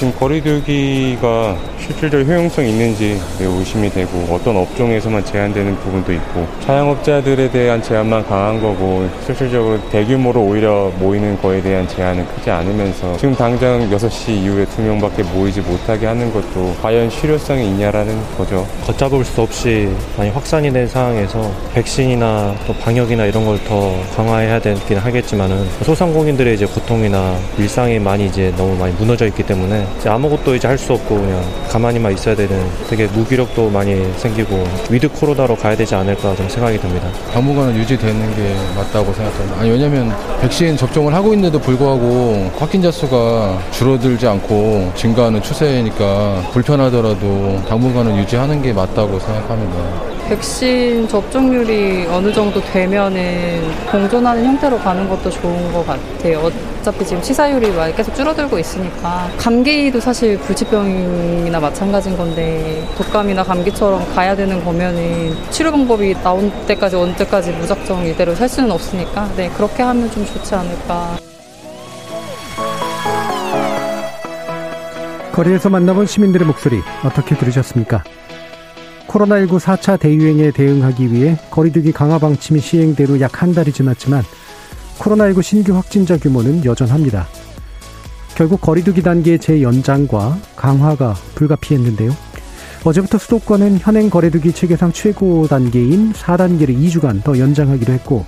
지금 거리두기가 실질적 효용성이 있는지 매우 의심이 되고 어떤 업종에서만 제한되는 부분도 있고 자영업자들에 대한 제한만 강한 거고 실질적으로 대규모로 오히려 모이는 거에 대한 제한은 크지 않으면서 지금 당장 6시 이후에 두 명밖에 모이지 못하게 하는 것도 과연 실효성이 있냐라는 거죠. 걷잡을 수 없이 많이 확산이 된 상황에서 백신이나 또 방역이나 이런 걸 더 강화해야 되긴 하겠지만은 소상공인들의 이제 고통이나 일상이 많이 이제 너무 많이 무너져 있기 때문에 이제 아무것도 이제 할 수 없고 그냥 가만히만 있어야 되는 되게 무기력도 많이 생기고 with 코로나로 가야 되지 않을까 좀 생각이 듭니다. 당분간은 유지되는 게 맞다고 생각합니다. 아니 왜냐면 백신 접종을 하고 있는데도 불구하고 확진자 수가 줄어들지 않고 증가하는 추세니까 불편하더라도 당분간은 유지하는 게 맞다고 생각합니다. 백신 접종률이 어느 정도 되면은 공존하는 형태로 가는 것도 좋은 것 같아요. 어차피 지금 치사율이 계속 줄어들고 있으니까 감기도 사실 불치병이나 마찬가지인 건데 독감이나 감기처럼 가야 되는 거면은 치료 방법이 나온 때까지 언제까지 무작정 이대로 살 수는 없으니까 네 그렇게 하면 좀 좋지 않을까. 거리에서 만나본 시민들의 목소리 어떻게 들으셨습니까? 코로나19 4차 대유행에 대응하기 위해 거리두기 강화 방침이 시행된 후약한 달이 지났지만 코로나19 신규 확진자 규모는 여전합니다. 결국 거리두기 단계의 재연장과 강화가 불가피했는데요. 어제부터 수도권은 현행 거리두기 체계상 최고 단계인 4단계를 2주간 더 연장하기로 했고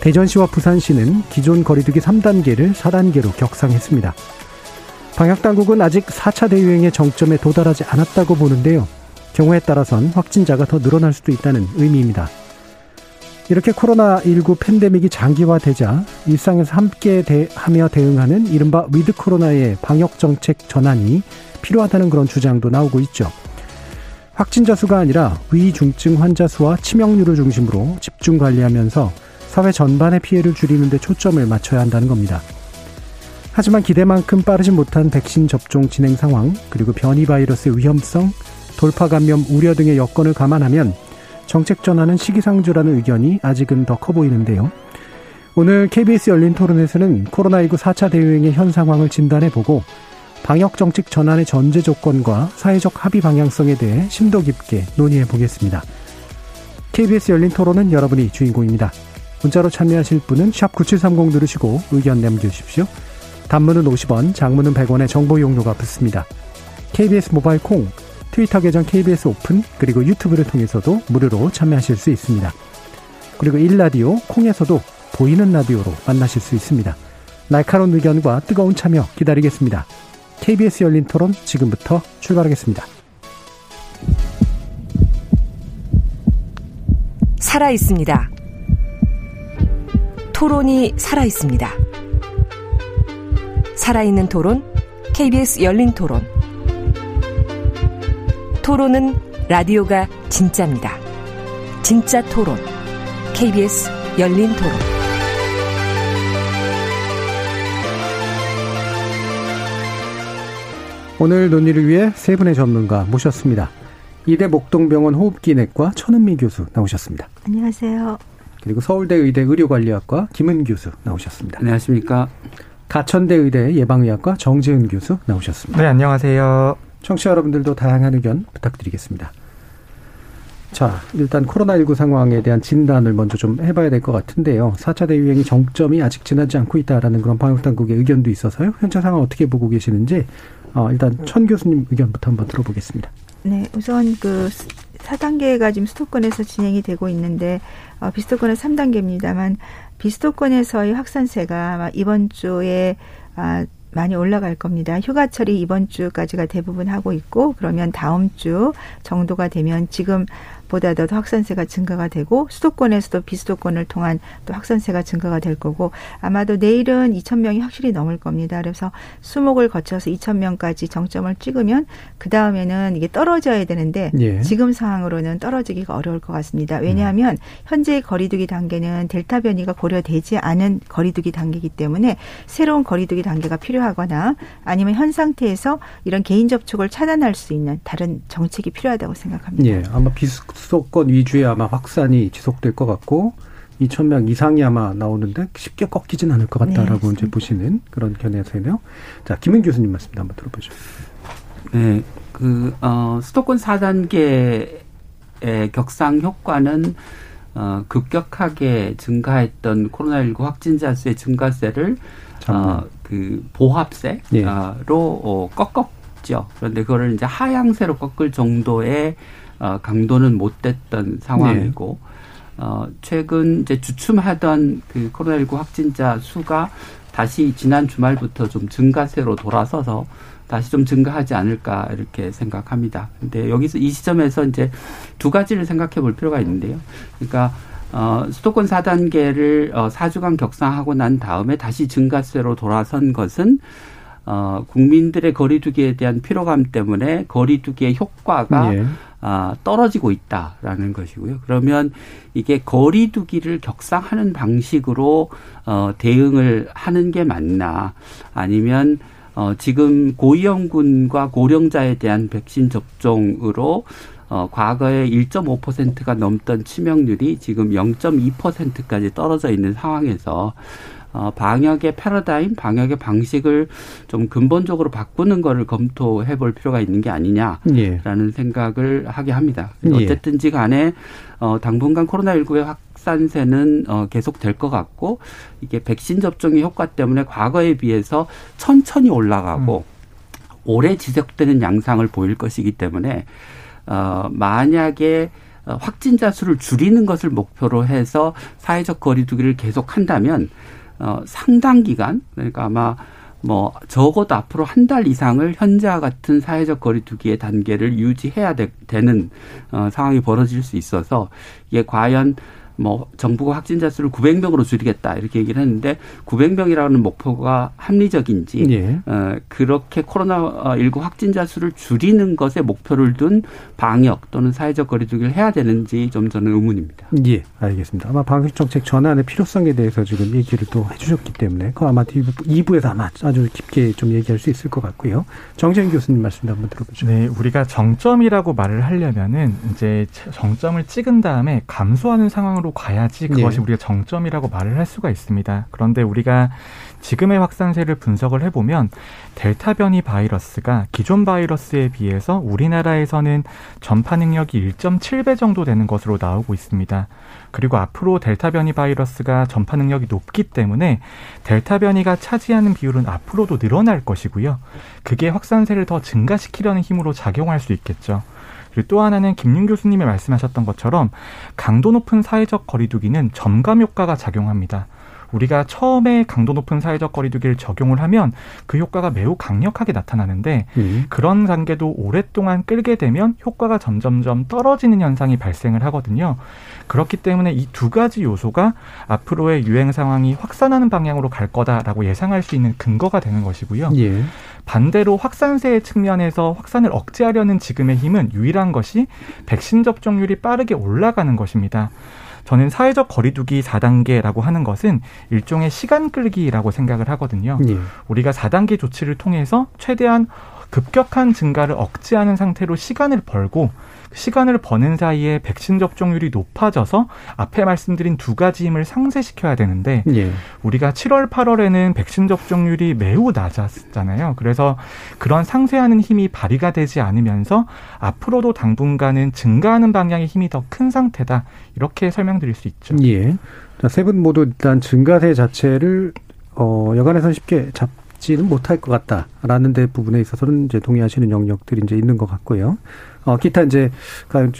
대전시와 부산시는 기존 거리두기 3단계를 4단계로 격상했습니다. 방역당국은 아직 4차 대유행의 정점에 도달하지 않았다고 보는데요. 경우에 따라선 확진자가 더 늘어날 수도 있다는 의미입니다. 이렇게 코로나19 팬데믹이 장기화되자 일상에서 함께 대, 하며 대응하는 이른바 with 코로나의 방역 정책 전환이 필요하다는 그런 주장도 나오고 있죠. 확진자 수가 아니라 위중증 환자 수와 치명률을 중심으로 집중 관리하면서 사회 전반의 피해를 줄이는 데 초점을 맞춰야 한다는 겁니다. 하지만 기대만큼 빠르지 못한 백신 접종 진행 상황, 그리고 변이 바이러스의 위험성, 돌파 감염 우려 등의 여건을 감안하면 정책 전환은 시기상조라는 의견이 아직은 더 커 보이는데요. 오늘 KBS 열린 토론에서는 코로나19 4차 대유행의 현 상황을 진단해보고 방역 정책 전환의 전제 조건과 사회적 합의 방향성에 대해 심도 깊게 논의해 보겠습니다. KBS 열린 토론은 여러분이 주인공입니다. 문자로 참여하실 분은 9730 누르시고 의견 남겨주십시오. 단문은 50원, 장문은 100원의 정보 용료가 붙습니다. KBS 모바일 콩, 트위터 계정 KBS 오픈, 그리고 유튜브를 통해서도 무료로 참여하실 수 있습니다. 그리고 일라디오 콩에서도 보이는 라디오로 만나실 수 있습니다. 날카로운 의견과 뜨거운 참여 기다리겠습니다. KBS 열린 토론 지금부터 출발하겠습니다. 살아 있습니다. 토론이 살아 있습니다. 살아있는 토론, KBS 열린 토론. 토론은 라디오가 진짜입니다. 진짜 토론, KBS 열린 토론. 오늘 논의를 위해 세 분의 전문가 모셨습니다. 이대 목동병원 호흡기내과 천은미 교수 나오셨습니다. 안녕하세요. 그리고 서울대 의대 의료관리학과 김은 교수 나오셨습니다. 안녕하십니까. 가천대 의대 예방의학과 정재은 교수 나오셨습니다. 네, 안녕하세요. 청취자 여러분들도 다양한 의견 부탁드리겠습니다. 자, 일단 코로나19 상황에 대한 진단을 먼저 좀 해봐야 될 것 같은데요. 4차 대유행이 정점이 아직 지나지 않고 있다라는 그런 방역당국의 의견도 있어서요. 현재 상황 어떻게 보고 계시는지, 어, 일단 천 교수님 의견부터 한번 들어보겠습니다. 네, 우선 그 4단계가 지금 수도권에서 진행이 되고 있는데, 어, 비수도권은 3단계입니다만, 비수도권에서의 확산세가 이번 주에 아, 많이 올라갈 겁니다. 휴가철이 이번 주까지가 대부분 하고 있고 그러면 다음 주 정도가 되면 지금 보다도 확산세가 증가가 되고 수도권에서도 비수도권을 통한 또 확산세가 증가가 될 거고 아마도 내일은 2천 명이 확실히 넘을 겁니다. 그래서 수목을 거쳐서 2천 명까지 정점을 찍으면 그 다음에는 이게 떨어져야 되는데 예. 지금 상황으로는 떨어지기가 어려울 것 같습니다. 왜냐하면 현재의 거리두기 단계는 델타 변이가 고려되지 않은 거리두기 단계이기 때문에 새로운 거리두기 단계가 필요하거나 아니면 현 상태에서 이런 개인 접촉을 차단할 수 있는 다른 정책이 필요하다고 생각합니다. 예, 아마 비수 도권 위주의 아마 확산이 지속될 것 같고 2천 명 이상이 아마 나오는데 쉽게 꺾이진 않을 것 같다라고 네, 이제 보시는 그런 견해에서요. 자, 김은 교수님 말씀 한번 들어보죠. 네, 그 어, 수도권 4단계의 격상 효과는 어, 급격하게 증가했던 코로나19 확진자 수의 증가세를 어, 그 보합세로 예. 어, 꺾었죠. 그런데 그거를 이제 하향세로 꺾을 정도의 어, 강도는 못 됐던 상황이고 네. 어, 최근 이제 주춤하던 그 코로나19 확진자 수가 다시 지난 주말부터 좀 증가세로 돌아서서 다시 좀 증가하지 않을까 이렇게 생각합니다. 근데 여기서 이 시점에서 이제 두 가지를 생각해 볼 필요가 있는데요. 그러니까 어, 수도권 4단계를 어, 4주간 격상하고 난 다음에 다시 증가세로 돌아선 것은 어, 국민들의 거리두기에 대한 피로감 때문에 거리두기의 효과가 예. 아, 떨어지고 있다라는 것이고요. 그러면 이게 거리두기를 격상하는 방식으로 어, 대응을 하는 게 맞나 아니면 어, 지금 고위험군과 고령자에 대한 백신 접종으로 어, 과거에 1.5%가 넘던 치명률이 지금 0.2%까지 떨어져 있는 상황에서 어, 방역의 패러다임, 방역의 방식을 좀 근본적으로 바꾸는 거를 검토해 볼 필요가 있는 게 아니냐라는 예. 생각을 하게 합니다. 예. 어쨌든지 간에 어, 당분간 코로나19의 확산세는 어, 계속 될 것 같고 이게 백신 접종의 효과 때문에 과거에 비해서 천천히 올라가고 음. 오래 지속되는 양상을 보일 것이기 때문에 어, 만약에 어, 확진자 수를 줄이는 것을 목표로 해서 사회적 거리두기를 계속 한다면 어, 상당 기간 그러니까 아마 뭐 적어도 앞으로 한 달 이상을 현재와 같은 사회적 거리두기의 단계를 유지해야 되, 는 어, 상황이 벌어질 수 있어서 이게 과연 뭐 정부가 확진자 수를 900명으로 줄이겠다 이렇게 얘기를 했는데 900명이라는 목표가 합리적인지 예. 어, 그렇게 코로나 19 확진자 수를 줄이는 것에 목표를 둔 방역 또는 사회적 거리두기를 해야 되는지 좀 저는 의문입니다. 예, 알겠습니다. 아마 방역 정책 전환의 필요성에 대해서 지금 얘기를 또 해주셨기 때문에 그 아마 2부에서 아마 아주 깊게 좀 얘기할 수 있을 것 같고요. 정재현 교수님 말씀 한번 들어보죠. 네, 우리가 정점이라고 말을 하려면은 이제 정점을 찍은 다음에 감소하는 상황으로 가야지 그것이 네. 우리가 정점이라고 말을 할 수가 있습니다. 그런데 우리가 지금의 확산세를 분석을 해보면 델타 변이 바이러스가 기존 바이러스에 비해서 우리나라에서는 전파 능력이 1.7배 정도 되는 것으로 나오고 있습니다. 그리고 앞으로 델타 변이 바이러스가 전파 능력이 높기 때문에 델타 변이가 차지하는 비율은 앞으로도 늘어날 것이고요. 그게 확산세를 더 증가시키려는 힘으로 작용할 수 있겠죠. 그리고 또 하나는 김윤 교수님이 말씀하셨던 것처럼 강도 높은 사회적 거리두기는 점감 효과가 작용합니다. 우리가 처음에 강도 높은 사회적 거리두기를 적용을 하면 그 효과가 매우 강력하게 나타나는데 음. 그런 단계도 오랫동안 끌게 되면 효과가 점점점 떨어지는 현상이 발생을 하거든요. 그렇기 때문에 이 두 가지 요소가 앞으로의 유행 상황이 확산하는 방향으로 갈 거다라고 예상할 수 있는 근거가 되는 것이고요. 예. 반대로 확산세의 측면에서 확산을 억제하려는 지금의 힘은 유일한 것이 백신 접종률이 빠르게 올라가는 것입니다. 저는 사회적 거리두기 4단계라고 하는 것은 일종의 시간 끌기라고 생각을 하거든요. 예. 우리가 4단계 조치를 통해서 최대한 급격한 증가를 억제하는 상태로 시간을 벌고 시간을 버는 사이에 백신 접종률이 높아져서 앞에 말씀드린 두 가지 힘을 상쇄시켜야 되는데 예. 우리가 7월, 8월에는 백신 접종률이 매우 낮았잖아요. 그래서 그런 상쇄하는 힘이 발휘가 되지 않으면서 앞으로도 당분간은 증가하는 방향의 힘이 더 큰 상태다. 이렇게 설명드릴 수 있죠. 예. 세분 모두 일단 증가세 자체를 어, 여간에서 쉽게 잡 지는 못할 것 같다라는 데 부분에 있어서는 이제 동의하시는 영역들이 이제 있는 것 같고요. 어, 기타 이제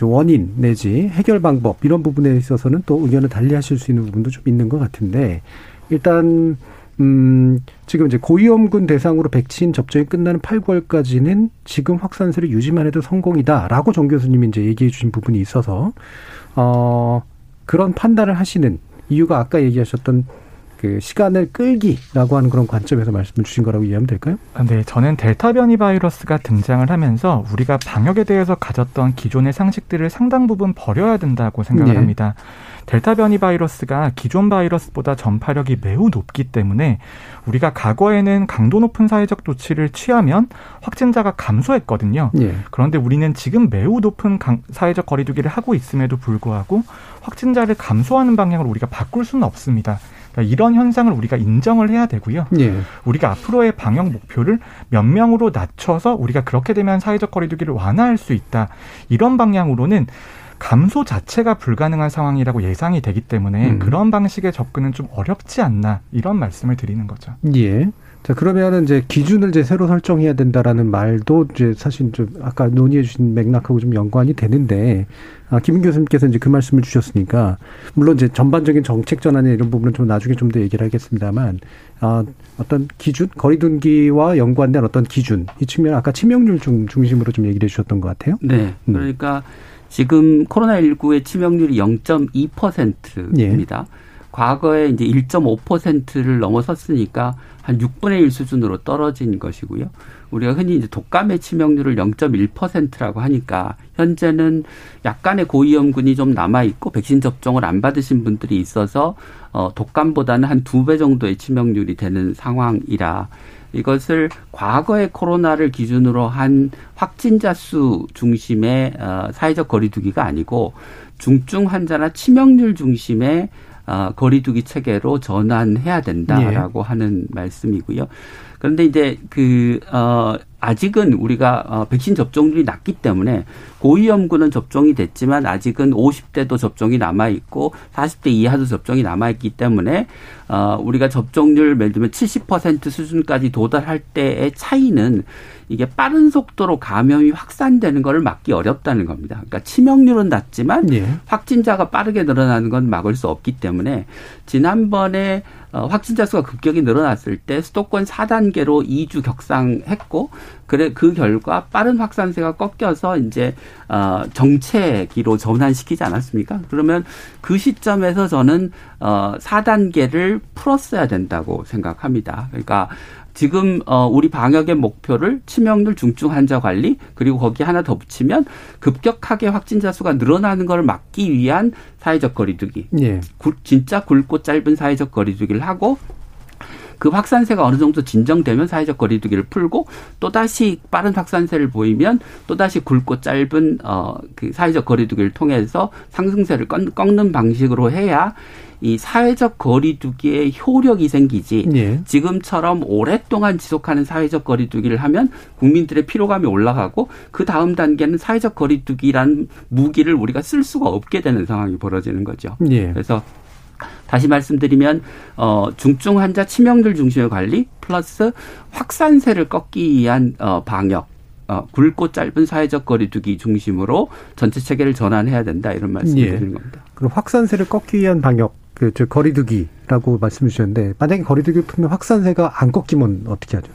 원인 내지 해결 방법 이런 부분에 있어서는 또 의견을 달리하실 수 있는 부분도 좀 있는 것 같은데 일단 음, 지금 이제 고위험군 대상으로 백신 접종이 끝나는 8, 9월까지는 지금 확산세를 유지만 해도 성공이다라고 정 교수님이 이제 얘기해 주신 부분이 있어서 어, 그런 판단을 하시는 이유가 아까 얘기하셨던 그 시간을 끌기라고 하는 그런 관점에서 말씀을 주신 거라고 이해하면 될까요? 아, 네, 저는 델타 변이 바이러스가 등장을 하면서 우리가 방역에 대해서 가졌던 기존의 상식들을 상당 부분 버려야 된다고 생각을 네. 합니다. 델타 변이 바이러스가 기존 바이러스보다 전파력이 매우 높기 때문에 우리가 과거에는 강도 높은 사회적 조치를 취하면 확진자가 감소했거든요. 예. 그런데 우리는 지금 매우 높은 사회적 거리두기를 하고 있음에도 불구하고 확진자를 감소하는 방향으로 우리가 바꿀 수는 없습니다. 그러니까 이런 현상을 우리가 인정을 해야 되고요. 예. 우리가 앞으로의 방역 목표를 몇 명으로 낮춰서 우리가 그렇게 되면 사회적 거리두기를 완화할 수 있다. 이런 방향으로는 감소 자체가 불가능한 상황이라고 예상이 되기 때문에 음. 그런 방식의 접근은 좀 어렵지 않나 이런 말씀을 드리는 거죠. 예. 자 그러면은 이제 기준을 이제 새로 설정해야 된다라는 말도 이제 사실 좀 아까 논의해 주신 맥락하고 좀 연관이 되는데 아, 김 교수님께서 이제 그 말씀을 주셨으니까 물론 이제 전반적인 정책 전환이 이런 부분은 좀 나중에 좀 더 얘기를 하겠습니다만 아, 어떤 기준 거리둔기와 연관된 어떤 기준 이 측면 아까 치명률 중 중심으로 좀 얘기를 해 주셨던 것 같아요. 네, 음. 그러니까 음. 지금 코로나19의 치명률이 0.2%입니다. 예. 과거에 이제 1.5%를 넘어섰으니까 한 6분의 1 수준으로 떨어진 것이고요. 우리가 흔히 이제 독감의 치명률을 0.1%라고 하니까 현재는 약간의 고위험군이 좀 남아 있고 백신 접종을 안 받으신 분들이 있어서 어 독감보다는 한 두 배 정도의 치명률이 되는 상황이라 이것을 과거의 코로나를 기준으로 한 확진자 수 중심의 어 사회적 거리두기가 아니고 중증 환자나 치명률 중심의 어, 거리두기 체계로 전환해야 된다라고 예. 하는 말씀이고요. 그런데 이제 그, 어, 아직은 우리가 어, 백신 접종률이 낮기 때문에 고위험군은 접종이 됐지만 아직은 50대도 접종이 남아 있고 40대 이하도 접종이 남아 있기 때문에 어, 우리가 접종률 예를 들면 70% 수준까지 도달할 때의 차이는 이게 빠른 속도로 감염이 확산되는 것을 막기 어렵다는 겁니다. 그러니까 치명률은 낮지만 예. 확진자가 빠르게 늘어나는 건 막을 수 없기 때문에 지난번에 어, 확진자 수가 급격히 늘어났을 때 수도권 4단계로 2주 격상했고 그래 그 결과 빠른 확산세가 꺾여서 이제 어 정체기로 전환시키지 않았습니까? 그러면 그 시점에서 저는 어 4단계를 풀었어야 된다고 생각합니다. 그러니까 지금 어 우리 방역의 목표를 치명률 중증 환자 관리 그리고 거기 하나 더 붙이면 급격하게 확진자 수가 늘어나는 걸 막기 위한 사회적 거리두기. 예. 진짜 굵고 짧은 사회적 거리두기를 하고 그 확산세가 어느 정도 진정되면 사회적 거리두기를 풀고 또 다시 빠른 확산세를 보이면 또 다시 굵고 짧은 어 그 사회적 거리두기를 통해서 상승세를 꺾는 방식으로 해야 이 사회적 거리두기의 효력이 생기지 예. 지금처럼 오랫동안 지속하는 사회적 거리두기를 하면 국민들의 피로감이 올라가고 그 다음 단계는 사회적 거리두기란 무기를 우리가 쓸 수가 없게 되는 상황이 벌어지는 거죠. 예. 그래서 다시 말씀드리면 어 중증 환자 치명률 중심의 관리 플러스 확산세를 꺾기 위한 어 방역 어, 굵고 짧은 사회적 거리두기 중심으로 전체 체계를 전환해야 된다 이런 말씀을 예. 드리는 겁니다. 그럼 확산세를 꺾기 위한 방역 그, 저, 거리두기라고 말씀해 주셨는데, 만약에 거리두기를 풀면 확산세가 안 꺾이면 어떻게 하죠?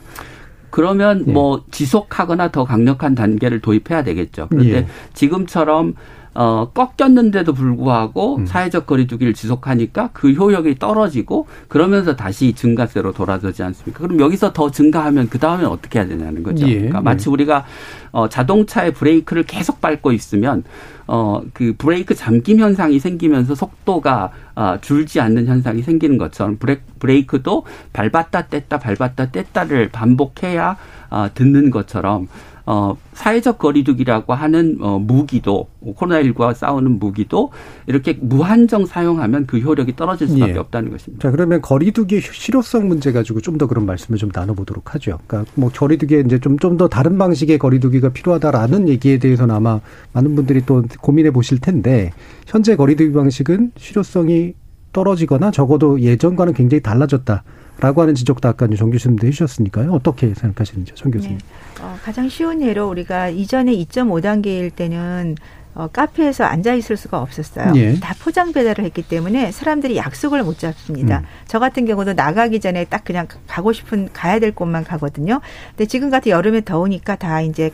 그러면 예. 뭐 지속하거나 더 강력한 단계를 도입해야 되겠죠. 그런데 예. 지금처럼 어, 꺾였는데도 불구하고 음. 사회적 거리두기를 지속하니까 그 효력이 떨어지고 그러면서 다시 증가세로 돌아서지 않습니까? 그럼 여기서 더 증가하면 그 다음에 어떻게 해야 되냐는 거죠. 예. 그러니까 마치 예. 우리가 어, 자동차의 브레이크를 계속 밟고 있으면 어, 그 브레이크 잠김 현상이 생기면서 속도가 어, 줄지 않는 현상이 생기는 것처럼 브레, 브레이크도 밟았다 뗐다 밟았다 뗐다를 반복해야 어, 듣는 것처럼 어, 사회적 거리두기라고 하는 어, 무기도 코로나19와 싸우는 무기도 이렇게 무한정 사용하면 그 효력이 떨어질 수밖에 예. 없다는 것입니다. 자 그러면 거리두기의 실효성 문제 가지고 좀 더 그런 말씀을 좀 나눠보도록 하죠. 그러니까 뭐 거리두기에 이제 좀 좀 더 다른 방식의 거리두기가 필요하다라는 얘기에 대해서는 아마 많은 분들이 또 고민해 보실 텐데 현재 거리두기 방식은 실효성이 떨어지거나 적어도 예전과는 굉장히 달라졌다. 라고 하는 지적도 아까 정 교수님도 해주셨으니까요. 어떻게 생각하시는지요, 정 교수님? 네. 어, 가장 쉬운 예로 우리가 이전에 2.5단계일 때는 어, 카페에서 앉아 있을 수가 없었어요. 예. 다 포장 배달을 했기 때문에 사람들이 약속을 못 잡습니다. 음. 저 같은 경우도 나가기 전에 딱 그냥 가고 싶은 가야 될 곳만 가거든요. 근데 지금 같은 여름에 더우니까 다 이제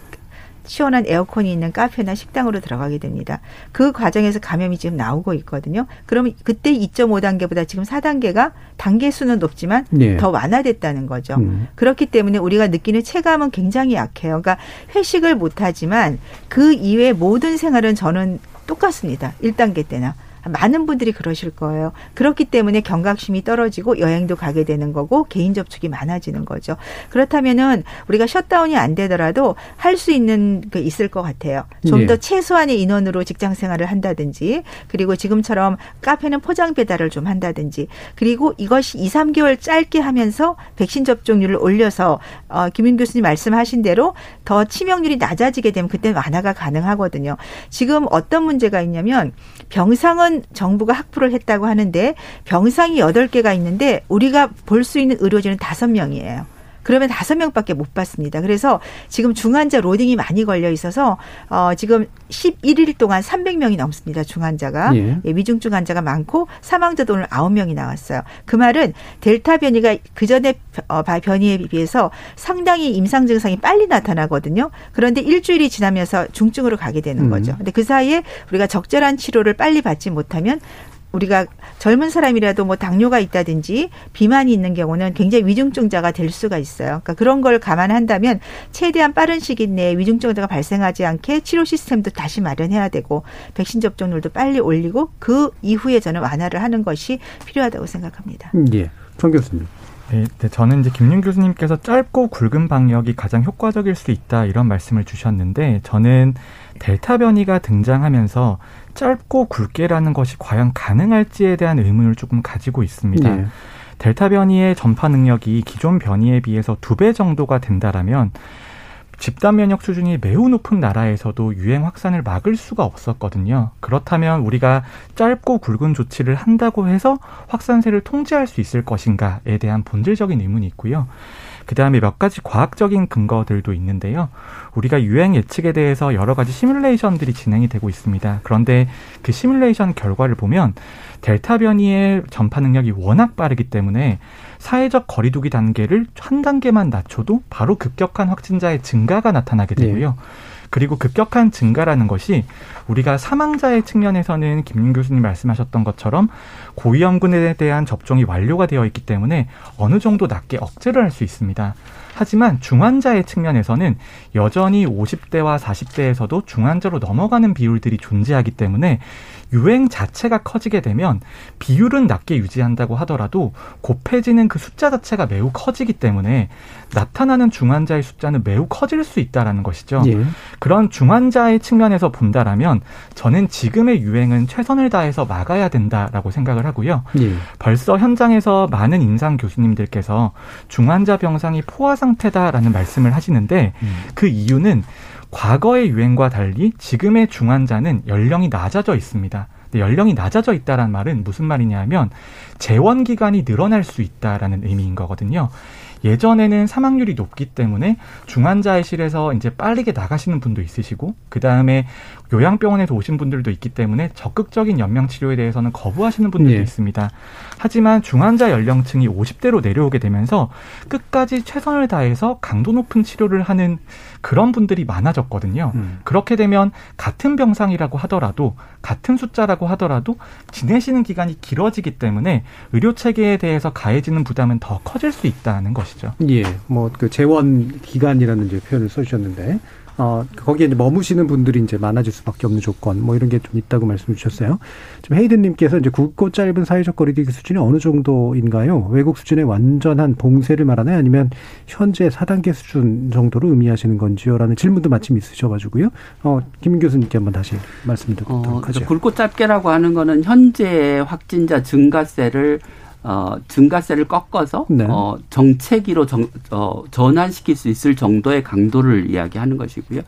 시원한 에어컨이 있는 카페나 식당으로 들어가게 됩니다. 그 과정에서 감염이 지금 나오고 있거든요. 그러면 그때 2.5단계보다 지금 4단계가 단계 수는 높지만 네. 더 완화됐다는 거죠. 음. 그렇기 때문에 우리가 느끼는 체감은 굉장히 약해요. 그러니까 회식을 못 하지만 그 이외의 모든 생활은 저는 똑같습니다. 1단계 때나. 많은 분들이 그러실 거예요. 그렇기 때문에 경각심이 떨어지고 여행도 가게 되는 거고 개인 접촉이 많아지는 거죠. 그렇다면은 우리가 셧다운이 안 되더라도 할 수 있는 게 있을 것 같아요. 좀더 네. 최소한의 인원으로 직장 생활을 한다든지 그리고 지금처럼 카페는 포장 배달을 좀 한다든지 그리고 이것이 2, 3개월 짧게 하면서 백신 접종률을 올려서 어, 김윤 교수님 말씀하신 대로 더 치명률이 낮아지게 되면 그때 완화가 가능하거든요. 지금 어떤 문제가 있냐면 병상은 정부가 확보를 했다고 하는데 병상이 여덟 개가 있는데 우리가 볼 수 있는 의료진은 다섯 명이에요. 그러면 다섯 명밖에 못 받습니다. 그래서 지금 중환자 로딩이 많이 걸려 있어서 어 지금 11일 동안 300명이 넘습니다. 중환자가 예. 예, 위중증 환자가 많고 사망자도 오늘 9명이 나왔어요. 그 말은 델타 변이가 그 전에 어, 변이에 비해서 상당히 임상 증상이 빨리 나타나거든요. 그런데 일주일이 지나면서 중증으로 가게 되는 음. 거죠. 근데 그 사이에 우리가 적절한 치료를 빨리 받지 못하면 우리가 젊은 사람이라도 뭐 당뇨가 있다든지 비만이 있는 경우는 굉장히 위중증자가 될 수가 있어요. 그러니까 그런 걸 감안한다면 최대한 빠른 시기 내에 위중증자가 발생하지 않게 치료 시스템도 다시 마련해야 되고 백신 접종률도 빨리 올리고 그 이후에 저는 완화를 하는 것이 필요하다고 생각합니다. 음, 예. 정 교수님. 네, 네, 저는 이제 김윤 교수님께서 짧고 굵은 방역이 가장 효과적일 수 있다 이런 말씀을 주셨는데 저는 델타 변이가 등장하면서 짧고 굵게라는 것이 과연 가능할지에 대한 의문을 조금 가지고 있습니다. 네. 델타 변이의 전파 능력이 기존 변이에 비해서 두 배 정도가 된다라면 집단 면역 수준이 매우 높은 나라에서도 유행 확산을 막을 수가 없었거든요. 그렇다면 우리가 짧고 굵은 조치를 한다고 해서 확산세를 통제할 수 있을 것인가에 대한 본질적인 의문이 있고요. 그 다음에 몇 가지 과학적인 근거들도 있는데요. 우리가 유행 예측에 대해서 여러 가지 시뮬레이션들이 진행이 되고 있습니다. 그런데 그 시뮬레이션 결과를 보면 델타 변이의 전파 능력이 워낙 빠르기 때문에 사회적 거리두기 단계를 한 단계만 낮춰도 바로 급격한 확진자의 증가가 나타나게 되고요. 네. 그리고 급격한 증가라는 것이 우리가 사망자의 측면에서는 김윤 교수님 말씀하셨던 것처럼 고위험군에 대한 접종이 완료가 되어 있기 때문에 어느 정도 낮게 억제를 할 수 있습니다. 하지만 중환자의 측면에서는 여전히 50대와 40대에서도 중환자로 넘어가는 비율들이 존재하기 때문에 유행 자체가 커지게 되면 비율은 낮게 유지한다고 하더라도 곱해지는 그 숫자 자체가 매우 커지기 때문에 나타나는 중환자의 숫자는 매우 커질 수 있다라는 것이죠. 예. 그런 중환자의 측면에서 본다라면 저는 지금의 유행은 최선을 다해서 막아야 된다라고 생각을 하고요. 예. 벌써 현장에서 많은 임상 교수님들께서 중환자 병상이 포화 상태다라는 말씀을 하시는데 음. 그 이유는 과거의 유행과 달리 지금의 중환자는 연령이 낮아져 있습니다. 연령이 낮아져 있다라는 말은 무슨 말이냐면 재원 기간이 늘어날 수 있다라는 의미인 거거든요. 예전에는 사망률이 높기 때문에 중환자의실에서 이제 빠르게 나가시는 분도 있으시고 그 다음에 요양병원에서 오신 분들도 있기 때문에 적극적인 연명 치료에 대해서는 거부하시는 분들도 네. 있습니다. 하지만 중환자 연령층이 50대로 내려오게 되면서 끝까지 최선을 다해서 강도 높은 치료를 하는 그런 분들이 많아졌거든요. 음. 그렇게 되면 같은 병상이라고 하더라도 같은 숫자라고 하더라도 지내시는 기간이 길어지기 때문에 의료 체계에 대해서 가해지는 부담은 더 커질 수 있다는 것이죠. 예, 뭐 그 재원 기간이라는 이제 표현을 써주셨는데 어, 거기에 이제 머무시는 분들이 이제 많아질 수밖에 없는 조건, 뭐 이런 게 좀 있다고 말씀을 주셨어요. 지금 헤이든님께서 이제 굵고 짧은 사회적 거리두기 수준이 어느 정도인가요? 외국 수준의 완전한 봉쇄를 말하나요? 아니면 현재 4단계 수준 정도로 의미하시는 건지요? 라는 질문도 마침 있으셔가지고요. 어, 김 교수님께 한번 다시 말씀 드리도록 어, 하죠. 굵고 짧게라고 하는 거는 현재 확진자 증가세를 어, 증가세를 꺾어서 네. 어, 정체기로 정, 어, 전환시킬 수 있을 정도의 강도를 이야기하는 것이고요.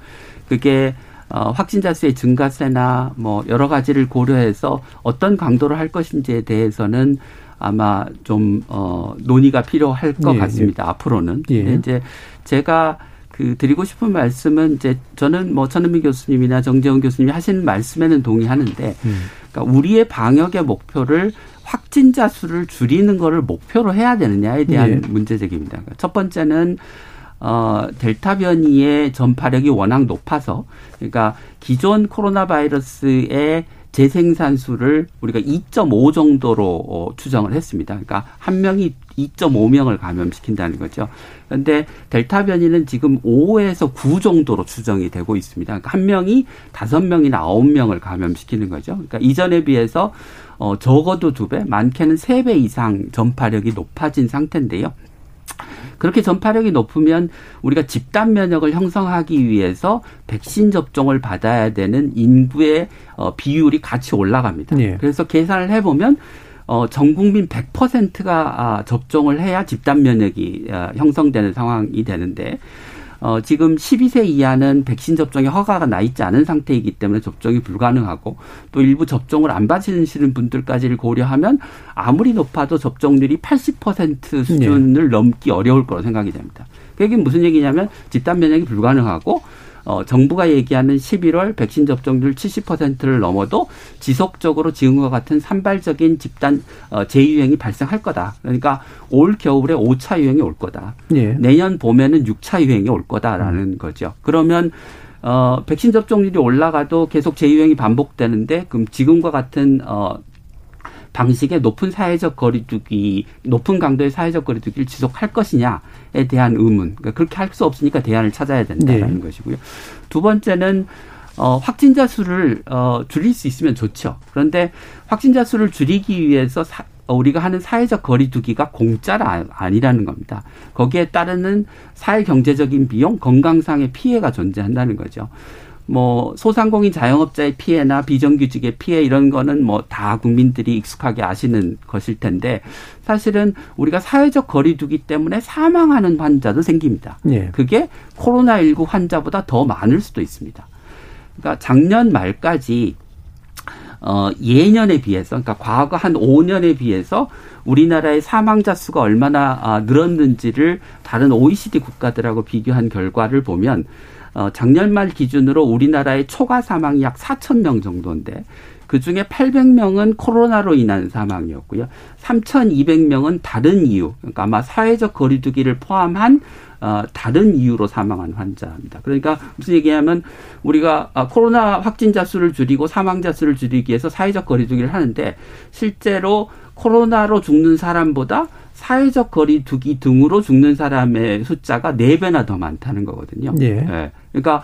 그게 어, 확진자 수의 증가세나 뭐 여러 가지를 고려해서 어떤 강도를 할 것인지에 대해서는 아마 좀 어, 논의가 필요할 것 예, 예. 같습니다. 예. 앞으로는. 예. 이제 제가 그 드리고 싶은 말씀은 이제 저는 뭐 천은미 교수님이나 정재훈 교수님이 하신 말씀에는 동의하는데 음. 그러니까 우리의 방역의 목표를 확진자 수를 줄이는 거를 목표로 해야 되느냐에 대한 네. 문제 제기입니다. 그러니까 첫 번째는 어, 델타 변이의 전파력이 워낙 높아서, 그러니까 기존 코로나 바이러스의 재생산수를 우리가 2.5 정도로 어, 추정을 했습니다. 그러니까 한 명이 2.5명을 감염시킨다는 거죠. 그런데 델타 변이는 지금 5에서 9 정도로 추정이 되고 있습니다. 그러니까 한 명이 5명이나 9명을 감염시키는 거죠. 그러니까 이전에 비해서 어, 적어도 두 배, 많게는 세배 이상 전파력이 높아진 상태인데요. 그렇게 전파력이 높으면 우리가 집단 면역을 형성하기 위해서 백신 접종을 받아야 되는 인구의 어, 비율이 같이 올라갑니다. 예. 그래서 계산을 해보면 어, 전 국민 100%가 아, 접종을 해야 집단 면역이 아, 형성되는 상황이 되는데 어, 지금 12세 이하는 백신 접종에 허가가 나 있지 않은 상태이기 때문에 접종이 불가능하고 또 일부 접종을 안 받으시는 분들까지를 고려하면 아무리 높아도 접종률이 80% 수준을 네. 넘기 어려울 거로 생각이 됩니다. 그게 무슨 얘기냐면 집단 면역이 불가능하고 어, 정부가 얘기하는 11월 백신 접종률 70%를 넘어도 지속적으로 지금과 같은 산발적인 집단 어, 재유행이 발생할 거다. 그러니까 올 겨울에 5차 유행이 올 거다. 예. 내년 봄에는 6차 유행이 올 거다라는 음. 거죠. 그러면 어, 백신 접종률이 올라가도 계속 재유행이 반복되는데 그럼 지금과 같은 어, 방식의 높은 사회적 거리두기, 높은 강도의 사회적 거리두기를 지속할 것이냐에 대한 의문. 그러니까 그렇게 할 수 없으니까 대안을 찾아야 된다는 네. 것이고요. 두 번째는 어, 확진자 수를 어, 줄일 수 있으면 좋죠. 그런데 확진자 수를 줄이기 위해서 사, 어, 우리가 하는 사회적 거리두기가 공짜가 아니라는 겁니다. 거기에 따르는 사회 경제적인 비용, 건강상의 피해가 존재한다는 거죠. 뭐 소상공인 자영업자의 피해나 비정규직의 피해 이런 거는 뭐 다 국민들이 익숙하게 아시는 것일 텐데 사실은 우리가 사회적 거리두기 때문에 사망하는 환자도 생깁니다. 예. 그게 코로나19 환자보다 더 많을 수도 있습니다. 그러니까 작년 말까지 어 예년에 비해서 그러니까 과거 한 5년에 비해서 우리나라의 사망자 수가 얼마나 아, 늘었는지를 다른 OECD 국가들하고 비교한 결과를 보면 어, 작년 말 기준으로 우리나라의 초과 사망이 약 4천 명 정도인데 그 중에 800명은 코로나로 인한 사망이었고요. 3,200명은 다른 이유, 그러니까 아마 사회적 거리두기를 포함한 어, 다른 이유로 사망한 환자입니다. 그러니까 무슨 얘기냐면 우리가 아, 코로나 확진자 수를 줄이고 사망자 수를 줄이기 위해서 사회적 거리두기를 하는데 실제로 코로나로 죽는 사람보다 사회적 거리두기 등으로 죽는 사람의 숫자가 네 배나 더 많다는 거거든요. 예. 네. 그러니까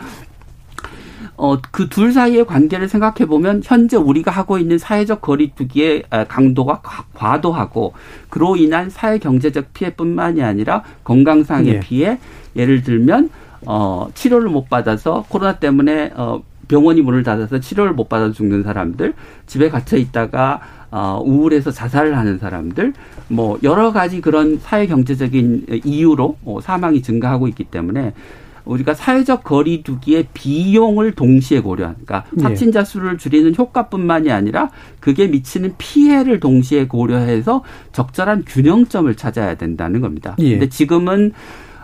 어, 그 둘 사이의 관계를 생각해 보면 현재 우리가 하고 있는 사회적 거리두기의 강도가 과도하고 그로 인한 사회 경제적 피해뿐만이 아니라 건강상의 예. 피해 예를 들면 어, 치료를 못 받아서 코로나 때문에 어, 병원이 문을 닫아서 치료를 못 받아 죽는 사람들, 집에 갇혀 있다가 어, 우울해서 자살을 하는 사람들, 뭐 여러 가지 그런 사회 경제적인 이유로 어, 사망이 증가하고 있기 때문에 우리가 사회적 거리두기의 비용을 동시에 고려, 그러니까 예. 확진자 수를 줄이는 효과뿐만이 아니라 그게 미치는 피해를 동시에 고려해서 적절한 균형점을 찾아야 된다는 겁니다. 예. 근데 지금은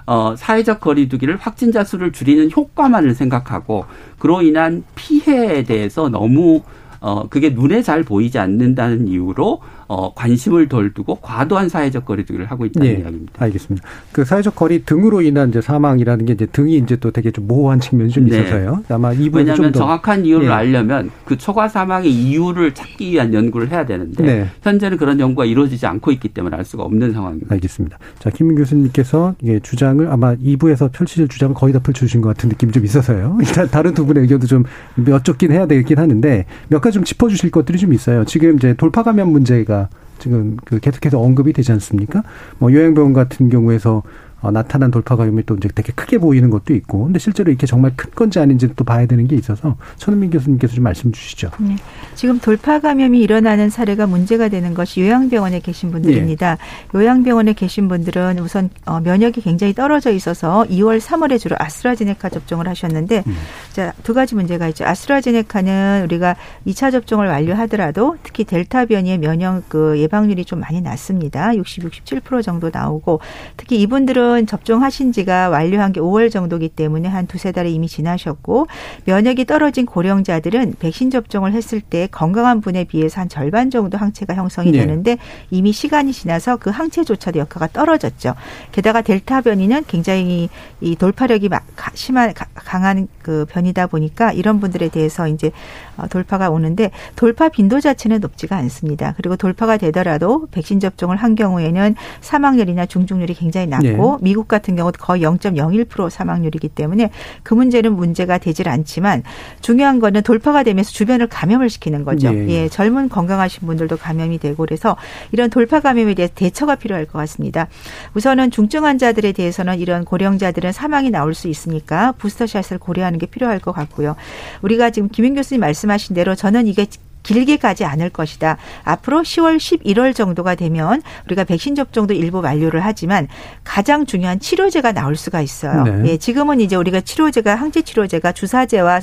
어, 사회적 거리두기를 확진자 수를 줄이는 효과만을 생각하고 그로 인한 피해에 대해서 너무 어, 그게 눈에 잘 보이지 않는다는 이유로 어, 관심을 덜 두고 과도한 사회적 거리두기를 하고 있다는 네, 이야기입니다. 알겠습니다. 그 사회적 거리 등으로 인한 이제 사망이라는 게 이제 등이 이제 또 되게 좀 모호한 측면이 좀 네. 있어서요. 아마 이 부분 왜냐하면 정확한 이유를 네. 알려면 그 초과 사망의 이유를 찾기 위한 연구를 해야 되는데 네. 현재는 그런 연구가 이루어지지 않고 있기 때문에 알 수가 없는 상황입니다. 알겠습니다. 자, 김민 교수님께서 이게 주장을 아마 2부에서 펼치실 주장을 거의 다 펼쳐주신 것 같은 느낌이 좀 있어서요. 일단 다른 두 분의 의견도 좀 여쭙긴 해야 되긴 하는데 몇 가지 좀 짚어주실 것들이 좀 있어요. 지금 이제 돌파 감염 문제가 지금 그 계속해서 언급이 되지 않습니까? 뭐 요양병원 같은 경우에서 어, 나타난 돌파 감염이 또 이제 되게 크게 보이는 것도 있고, 근데 실제로 이렇게 정말 큰 건지 아닌지 또 봐야 되는 게 있어서 천은민 교수님께서 좀 말씀 주시죠. 네. 지금 돌파 감염이 일어나는 사례가 문제가 되는 것이 요양병원에 계신 분들입니다. 예. 요양병원에 계신 분들은 우선 어, 면역이 굉장히 떨어져 있어서 2월, 3월에 주로 아스트라제네카 접종을 하셨는데, 음. 자, 두 가지 문제가 있죠. 아스트라제네카는 우리가 2차 접종을 완료하더라도 특히 델타 변이의 면역 그 예방률이 좀 많이 낮습니다. 60, 67% 정도 나오고, 특히 이분들은 분들은 접종하신 지가 완료한 게 5월 정도기 때문에 한 두세 달이 이미 지나셨고 면역이 떨어진 고령자들은 백신 접종을 했을 때 건강한 분에 비해서 한 절반 정도 항체가 형성이 네. 되는데 이미 시간이 지나서 그 항체조차도 역할가 떨어졌죠. 게다가 델타 변이는 굉장히 이 돌파력이 심한 강한 그 변이다 보니까 이런 분들에 대해서 이제 어, 돌파가 오는데 돌파 빈도 자체는 높지가 않습니다. 그리고 돌파가 되더라도 백신 접종을 한 경우에는 사망률이나 중증률이 굉장히 낮고 네. 미국 같은 경우도 거의 0.01% 사망률이기 때문에 그 문제는 문제가 되질 않지만 중요한 거는 돌파가 되면서 주변을 감염을 시키는 거죠. 네. 예, 젊은 건강하신 분들도 감염이 되고 그래서 이런 돌파 감염에 대해서 대처가 필요할 것 같습니다. 우선은 중증 환자들에 대해서는 이런 고령자들은 사망이 나올 수 있으니까 부스터샷을 고려하는 게 필요할 것 같고요. 우리가 지금 김인 교수님 말씀하신 대로 저는 이게 길게 가지 않을 것이다. 앞으로 10월, 11월 정도가 되면 우리가 백신 접종도 일부 완료를 하지만 가장 중요한 치료제가 나올 수가 있어요. 네. 예, 지금은 이제 우리가 치료제가 항체 치료제가 주사제와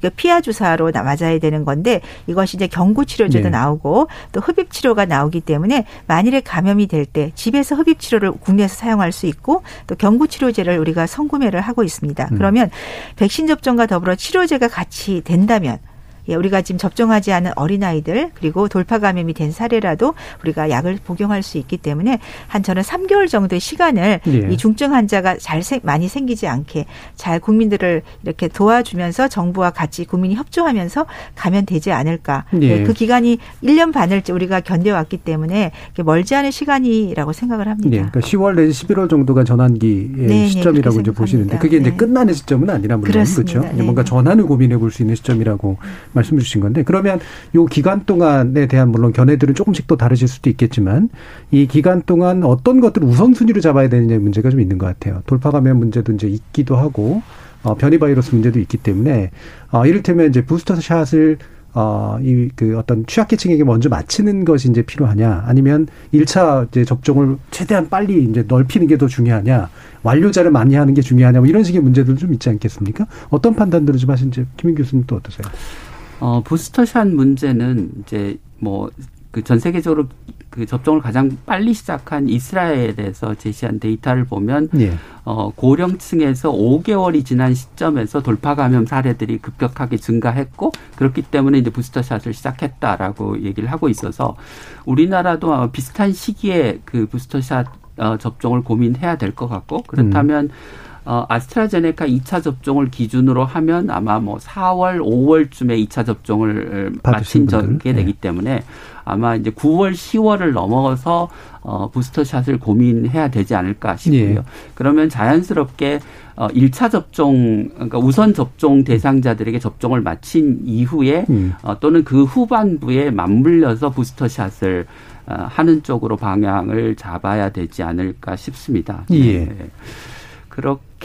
그 피하 주사로 맞아야 되는 건데 이것이 이제 경구 치료제도 네. 나오고 또 흡입 치료가 나오기 때문에 만일에 감염이 될 때 집에서 흡입 치료를 국내에서 사용할 수 있고 또 경구 치료제를 우리가 선구매를 하고 있습니다. 음. 그러면 백신 접종과 더불어 치료제가 같이 된다면 예, 우리가 지금 접종하지 않은 어린아이들 그리고 돌파 감염이 된 사례라도 우리가 약을 복용할 수 있기 때문에 한 저는 3개월 정도의 시간을 예. 이 중증 환자가 잘 생, 많이 생기지 않게 잘 국민들을 이렇게 도와주면서 정부와 같이 국민이 협조하면서 가면 되지 않을까. 예. 예그 기간이 1년 반을 우리가 견뎌왔기 때문에 멀지 않은 시간이라고 생각을 합니다. 예. 그러니까 10월 내지 11월 정도가 전환기의 네, 네 시점이라고 이제 보시는데 그게 이제 네. 끝나는 시점은 아니라 물론 그렇습니다. 그렇죠. 네. 뭔가 전환을 고민해 볼 수 있는 시점이라고 말씀해 주신 건데 그러면 요 기간 동안에 대한 물론 견해들은 조금씩 또 다르실 수도 있겠지만 이 기간 동안 어떤 것들을 우선순위로 잡아야 되느냐의 문제가 좀 있는 것 같아요. 돌파 감염 문제도 이제 있기도 하고 어, 변이 바이러스 문제도 있기 때문에 어, 이를테면 이제 부스터 샷을 어, 이, 그 어떤 취약계층에게 먼저 맞히는 것이 이제 필요하냐, 아니면 1차 이제 접종을 최대한 빨리 이제 넓히는 게 더 중요하냐, 완료자를 많이 하는 게 중요하냐, 뭐 이런 식의 문제들 좀 있지 않겠습니까? 어떤 판단들을 좀 하신지 김인 교수님 또 어떠세요? 어, 부스터샷 문제는 이제 뭐 그 전 세계적으로 그 접종을 가장 빨리 시작한 이스라엘에서 제시한 데이터를 보면 예. 어, 고령층에서 5개월이 지난 시점에서 돌파 감염 사례들이 급격하게 증가했고 그렇기 때문에 이제 부스터샷을 시작했다라고 얘기를 하고 있어서 우리나라도 비슷한 시기에 그 부스터샷 어, 접종을 고민해야 될 것 같고 그렇다면 음. 어, 아스트라제네카 2차 접종을 기준으로 하면 아마 뭐 4월, 5월쯤에 2차 접종을 마친 적게 되기 네. 때문에 아마 이제 9월, 10월을 넘어서 어, 부스터샷을 고민해야 되지 않을까 싶고요. 예. 그러면 자연스럽게 어, 1차 접종, 그러니까 우선 접종 대상자들에게 접종을 마친 이후에 음. 어, 또는 그 후반부에 맞물려서 부스터샷을 어, 하는 쪽으로 방향을 잡아야 되지 않을까 싶습니다. 예. 네.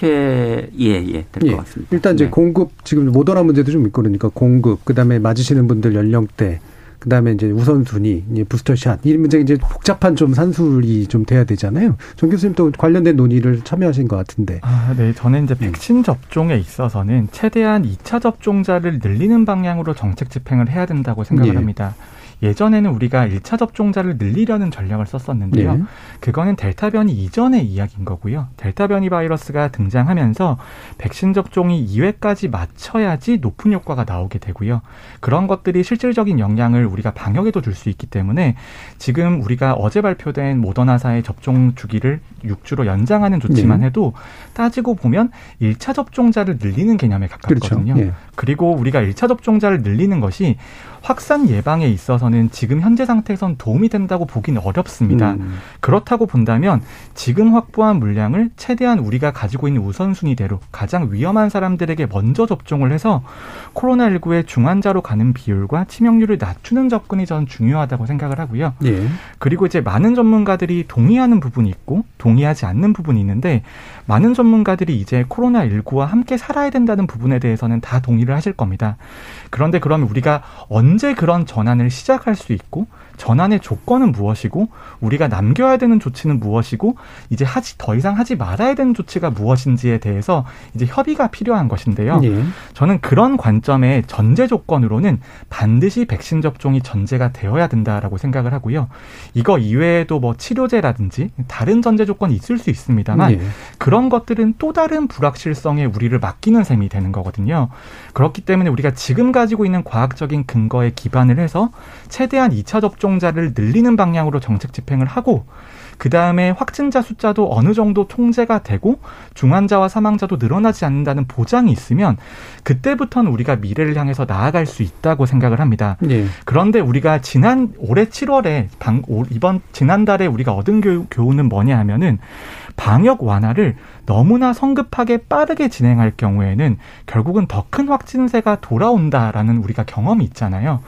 그렇게 예예 될것 예. 같습니다. 일단 이제 네. 공급 지금 모더나 문제도 좀 있고 그러니까 공급 그다음에 맞으시는 분들 연령대 그다음에 이제 우선순위, 이제 부스터샷 이 문제 이제 복잡한 좀 산술이 좀 돼야 되잖아요. 정 교수님 또 관련된 논의를 참여하신 것 같은데. 아, 네. 저는 이제 네. 백신 음. 접종에 있어서는 최대한 2차 접종자를 늘리는 방향으로 정책 집행을 해야 된다고 생각을 예. 합니다. 예전에는 우리가 1차 접종자를 늘리려는 전략을 썼었는데요. 네. 그거는 델타 변이 이전의 이야기인 거고요. 델타 변이 바이러스가 등장하면서 백신 접종이 2회까지 맞춰야지 높은 효과가 나오게 되고요. 그런 것들이 실질적인 영향을 우리가 방역에도 줄 수 있기 때문에 지금 우리가 어제 발표된 모더나사의 접종 주기를 6주로 연장하는 조치만 네. 해도 따지고 보면 1차 접종자를 늘리는 개념에 가깝거든요. 그렇죠. 네. 그리고 우리가 1차 접종자를 늘리는 것이 확산 예방에 있어서는 지금 현재 상태에선 도움이 된다고 보기는 어렵습니다. 음. 그렇다고 본다면 지금 확보한 물량을 최대한 우리가 가지고 있는 우선순위대로 가장 위험한 사람들에게 먼저 접종을 해서 코로나19의 중환자로 가는 비율과 치명률을 낮추는 접근이 저는 중요하다고 생각을 하고요. 예. 그리고 이제 많은 전문가들이 동의하는 부분이 있고 동의하지 않는 부분이 있는데 많은 전문가들이 이제 코로나19와 함께 살아야 된다는 부분에 대해서는 다 동의 동의를 하실 겁니다. 그런데 그러면 우리가 언제 그런 전환을 시작할 수 있고 전환의 조건은 무엇이고 우리가 남겨야 되는 조치는 무엇이고 이제 하지 더 이상 하지 말아야 되는 조치가 무엇인지에 대해서 이제 협의가 필요한 것인데요. 예. 저는 그런 관점의 전제 조건으로는 반드시 백신 접종이 전제가 되어야 된다라고 생각을 하고요. 이거 이외에도 뭐 치료제라든지 다른 전제 조건이 있을 수 있습니다만 예. 그런 것들은 또 다른 불확실성에 우리를 맡기는 셈이 되는 거거든요. 그렇기 때문에 우리가 지금 가지고 있는 과학적인 근거에 기반을 해서 최대한 2차 접종자를 늘리는 방향으로 정책 집행을 하고 그 다음에 확진자 숫자도 어느 정도 통제가 되고 중환자와 사망자도 늘어나지 않는다는 보장이 있으면 그때부터는 우리가 미래를 향해서 나아갈 수 있다고 생각을 합니다. 네. 그런데 우리가 지난 올해 7월에 방, 이번 지난달에 우리가 얻은 교, 교훈은 뭐냐 하면은 방역 완화를 너무나 성급하게 빠르게 진행할 경우에는 결국은 더 큰 확진세가 돌아온다라는 우리가 경험이 있잖아요.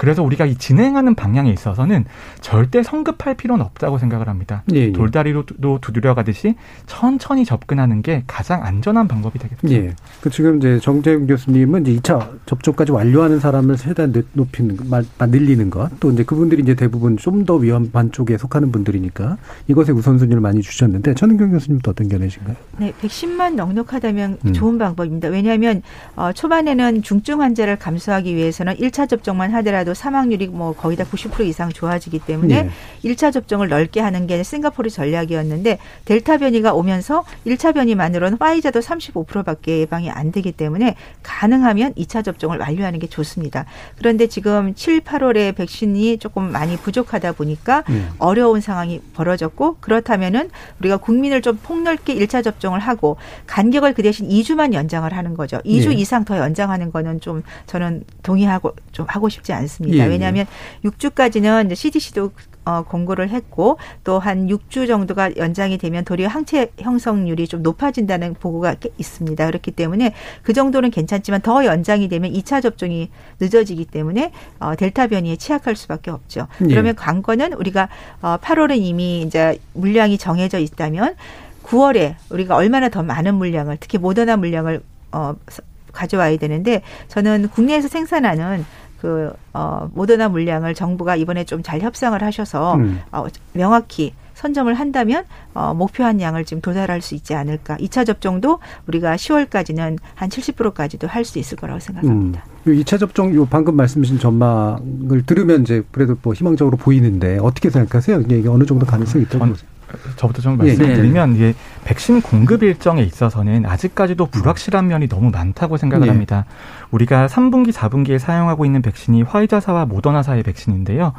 그래서 우리가 이 진행하는 방향에 있어서는 절대 성급할 필요는 없다고 생각을 합니다. 예, 예. 돌다리로도 두드려 가듯이 천천히 접근하는 게 가장 안전한 방법이 되겠죠. 예. 그 지금 이제 정재훈 교수님은 이제 2차 접종까지 완료하는 사람을 최대한 높이는 늘리는 것, 또 이제 그분들이 이제 대부분 좀 더 위험한 쪽에 속하는 분들이니까 이것에 우선순위를 많이 주셨는데 천은경 교수님도 어떤 견해신가요? 네, 백신만 넉넉하다면 음. 좋은 방법입니다. 왜냐하면 어, 초반에는 중증 환자를 감소하기 위해서는 1차 접종만 하더라도 하더라도 사망률이 뭐 거의 다 90% 이상 좋아지기 때문에 네. 1차 접종을 넓게 하는 게 싱가포르 전략이었는데 델타 변이가 오면서 1차 변이만으로는 파이자도 35%밖에 예방이 안 되기 때문에 가능하면 2차 접종을 완료하는 게 좋습니다. 그런데 지금 7, 8월에 백신이 조금 많이 부족하다 보니까 네. 어려운 상황이 벌어졌고 그렇다면은 우리가 국민을 좀 폭넓게 1차 접종을 하고 간격을 그 대신 2주만 연장을 하는 거죠. 2주 네. 이상 더 연장하는 거는 좀 저는 동의하고 좀 하고 싶지 않습니다. 있습니다. 예, 예. 왜냐하면 6주까지는 이제 CDC도 어, 공고를 했고 또 한 6주 정도가 연장이 되면 도리어 항체 형성률이 좀 높아진다는 보고가 있습니다. 그렇기 때문에 그 정도는 괜찮지만 더 연장이 되면 2차 접종이 늦어지기 때문에 어, 델타 변이에 취약할 수밖에 없죠. 예. 그러면 관건은 우리가 어, 8월은 이미 이제 물량이 정해져 있다면 9월에 우리가 얼마나 더 많은 물량을 특히 모더나 물량을 어, 가져와야 되는데 저는 국내에서 생산하는 그 어, 모더나 물량을 정부가 이번에 좀 잘 협상을 하셔서 음. 어, 명확히 선점을 한다면 어, 목표한 양을 지금 도달할 수 있지 않을까. 2차 접종도 우리가 10월까지는 한 70%까지도 할 수 있을 거라고 생각합니다. 음. 2차 접종 요 방금 말씀하신 전망을 들으면 이제 그래도 뭐 희망적으로 보이는데 어떻게 생각하세요? 이게 어느 정도 가능성이 있다고 보세요? 저부터 좀 말씀드리면 예, 예. 백신 공급 일정에 있어서는 아직까지도 불확실한 면이 너무 많다고 생각을 예. 합니다. 우리가 3분기, 4분기에 사용하고 있는 백신이 화이자사와 모더나사의 백신인데요.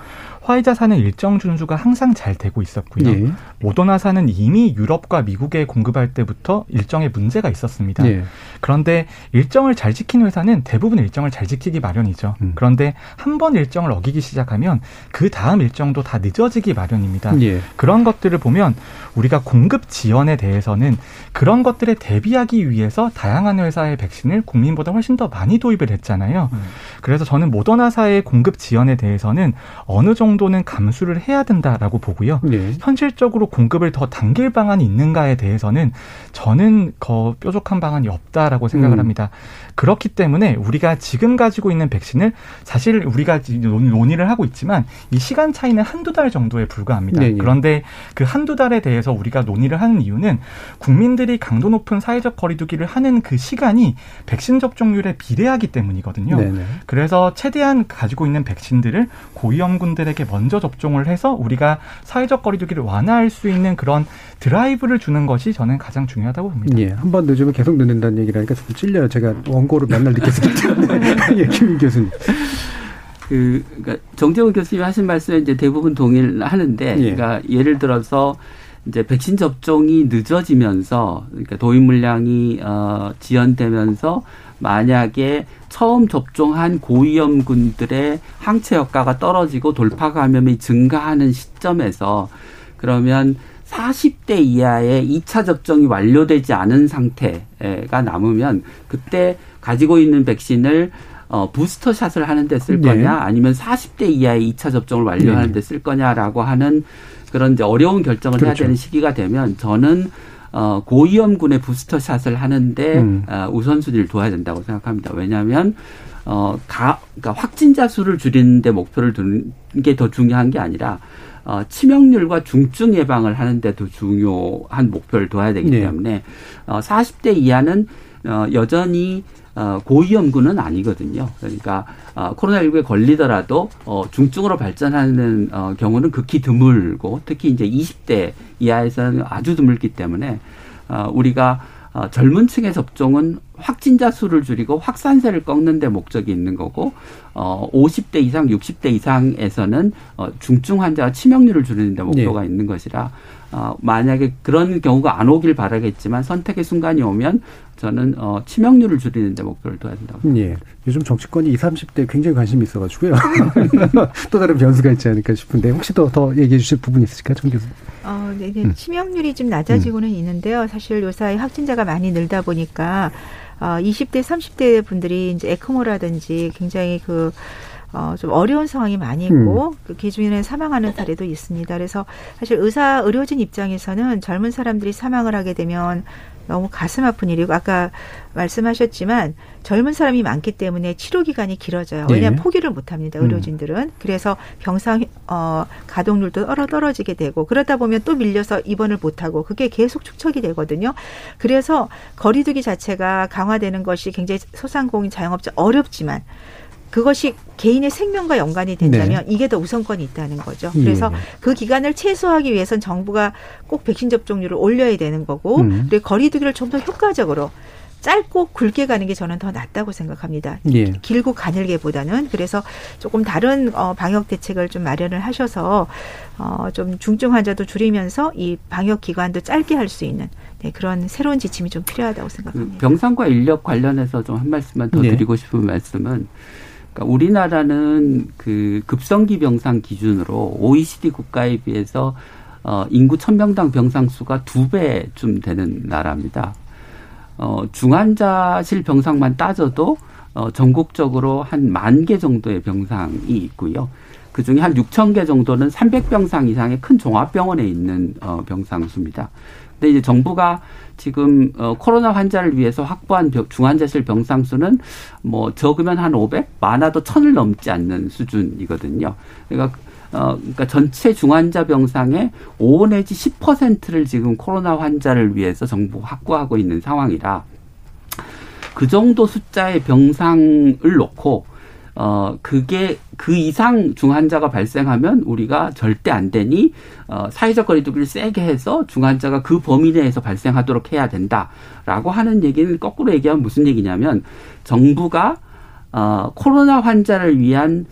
화이자사는 일정 준수가 항상 잘 되고 있었고요. 예. 모더나사는 이미 유럽과 미국에 공급할 때부터 일정의 문제가 있었습니다. 예. 그런데 일정을 잘 지킨 회사는 대부분 일정을 잘 지키기 마련이죠. 음. 그런데 한 번 일정을 어기기 시작하면 그 다음 일정도 다 늦어지기 마련입니다. 예. 그런 것들을 보면 우리가 공급 지원에 대해서는 그런 것들에 대비하기 위해서 다양한 회사의 백신을 국민보다 훨씬 더 많이 도입을 했잖아요. 음. 그래서 저는 모더나사의 공급 지원에 대해서는 어느 정도 정도는 감수를 해야 된다라고 보고요. 네. 현실적으로 공급을 더 당길 방안이 있는가에 대해서는 저는 거 뾰족한 방안이 없다라고 생각을 음. 합니다. 그렇기 때문에 우리가 지금 가지고 있는 백신을 사실 우리가 논의를 하고 있지만 이 시간 차이는 한두 달 정도에 불과합니다. 네네. 그런데 그 한두 달에 대해서 우리가 논의를 하는 이유는 국민들이 강도 높은 사회적 거리두기를 하는 그 시간이 백신 접종률에 비례하기 때문이거든요. 네네. 그래서 최대한 가지고 있는 백신들을 고위험군들에게 먼저 접종을 해서 우리가 사회적 거리두기를 완화할 수 있는 그런 드라이브를 주는 것이 저는 가장 중요하다고 봅니다. 예, 한 번 늦으면 계속 늦는다는 얘기라니까 좀 찔려요. 제가 원고 를 맨날 느꼈습니다. 예, 김 교수님. 그, 그러니까 정재훈 교수님 하신 말씀에 이제 대부분 동의를 하는데, 예. 그러니까 예를 들어서 이제 백신 접종이 늦어지면서, 그러니까 도입 물량이 어, 지연되면서 만약에 처음 접종한 고위험군들의 항체 효과가 떨어지고 돌파 감염이 증가하는 시점에서 그러면 40대 이하의 2차 접종이 완료되지 않은 상태가 남으면 그때 가지고 있는 백신을 어, 부스터 샷을 하는데 쓸 네. 거냐 아니면 40대 이하의 2차 접종을 완료하는 데쓸 거냐라고 하는 그런 이제 어려운 결정을 그렇죠. 해야 되는 시기가 되면 저는 어, 고위험군의 부스터 샷을 하는데 음. 어, 우선순위를 둬야 된다고 생각합니다. 왜냐하면 어, 가, 그러니까 확진자 수를 줄이는데 목표를 두는 게 더 중요한 게 아니라 어, 치명률과 중증 예방을 하는데 더 중요한 목표를 둬야 되기 네. 때문에 어, 40대 이하는 어, 여전히 어, 고위험군은 아니거든요. 그러니까 어, 코로나19에 걸리더라도 어, 중증으로 발전하는 어, 경우는 극히 드물고 특히 이제 20대 이하에서는 아주 드물기 때문에 어, 우리가 어, 젊은 층의 접종은 확진자 수를 줄이고 확산세를 꺾는 데 목적이 있는 거고 어 50대 이상, 60대 이상에서는 어 중증 환자와 치명률을 줄이는 데 목표가 네. 있는 것이라 어 만약에 그런 경우가 안 오길 바라겠지만 선택의 순간이 오면 저는 어 치명률을 줄이는 데 목표를 둬야 된다고 예. 요즘 정치권이 20, 30대 굉장히 관심이 있어 가지고요. 또 다른 변수가 있지 않을까 싶은데 혹시 더 더 얘기해 주실 부분 있으실까요, 정 교수님? 어, 네, 네. 음. 치명률이 좀 낮아지고는 음. 있는데요. 사실 요사이 확진자가 많이 늘다 보니까 어, 20대, 30대 분들이 이제 에크모라든지 굉장히 그 어, 좀 어려운 상황이 많이 있고, 음. 그 기준에 사망하는 사례도 있습니다. 그래서 사실 의사, 의료진 입장에서는 젊은 사람들이 사망을 하게 되면 너무 가슴 아픈 일이고 아까 말씀하셨지만 젊은 사람이 많기 때문에 치료 기간이 길어져요. 네. 왜냐하면 포기를 못 합니다. 음. 의료진들은. 음. 그래서 병상 어 가동률도 떨어 떨어지게 되고 그러다 보면 또 밀려서 입원을 못 하고 그게 계속 축적이 되거든요. 그래서 거리두기 자체가 강화되는 것이 굉장히 소상공인 자영업자 어렵지만 그것이 개인의 생명과 연관이 된다면 네. 이게 더 우선권이 있다는 거죠. 그래서 예. 그 기간을 최소화하기 위해선 정부가 꼭 백신 접종률을 올려야 되는 거고 음. 그리고 거리두기를 좀 더 효과적으로 짧고 굵게 가는 게 저는 더 낫다고 생각합니다. 예. 길고 가늘게보다는 그래서 조금 다른 어, 방역 대책을 좀 마련을 하셔서 어, 좀 중증 환자도 줄이면서 이 방역 기간도 짧게 할 수 있는 네, 그런 새로운 지침이 좀 필요하다고 생각합니다. 병상과 인력 관련해서 좀 한 말씀만 더 네. 드리고 싶은 말씀은 그러니까 우리나라는 그 급성기 병상 기준으로 OECD 국가에 비해서 어, 인구 천명당 병상 수가 두 배쯤 되는 나라입니다. 어, 중환자실 병상만 따져도 어, 전국적으로 한 만 개 정도의 병상이 있고요. 그 중에 한 6천 개 정도는 300병상 이상의 큰 종합병원에 있는 어, 병상 수입니다. 근데 이제 정부가 지금 어, 코로나 환자를 위해서 확보한 중환자실 병상 수는 뭐 적으면 한 500, 많아도 천을 넘지 않는 수준이거든요. 그러니까 어, 그러니까 전체 중환자 병상의 5 내지 10%를 지금 코로나 환자를 위해서 정부가 확보하고 있는 상황이라 그 정도 숫자의 병상을 놓고 어, 그게 그 이상 중환자가 발생하면 우리가 절대 안 되니, 어, 사회적 거리두기를 세게 해서 중환자가 그 범위 내에서 발생하도록 해야 된다라고 하는 얘기는 거꾸로 얘기하면 무슨 얘기냐면 정부가 어, 코로나 환자를 위한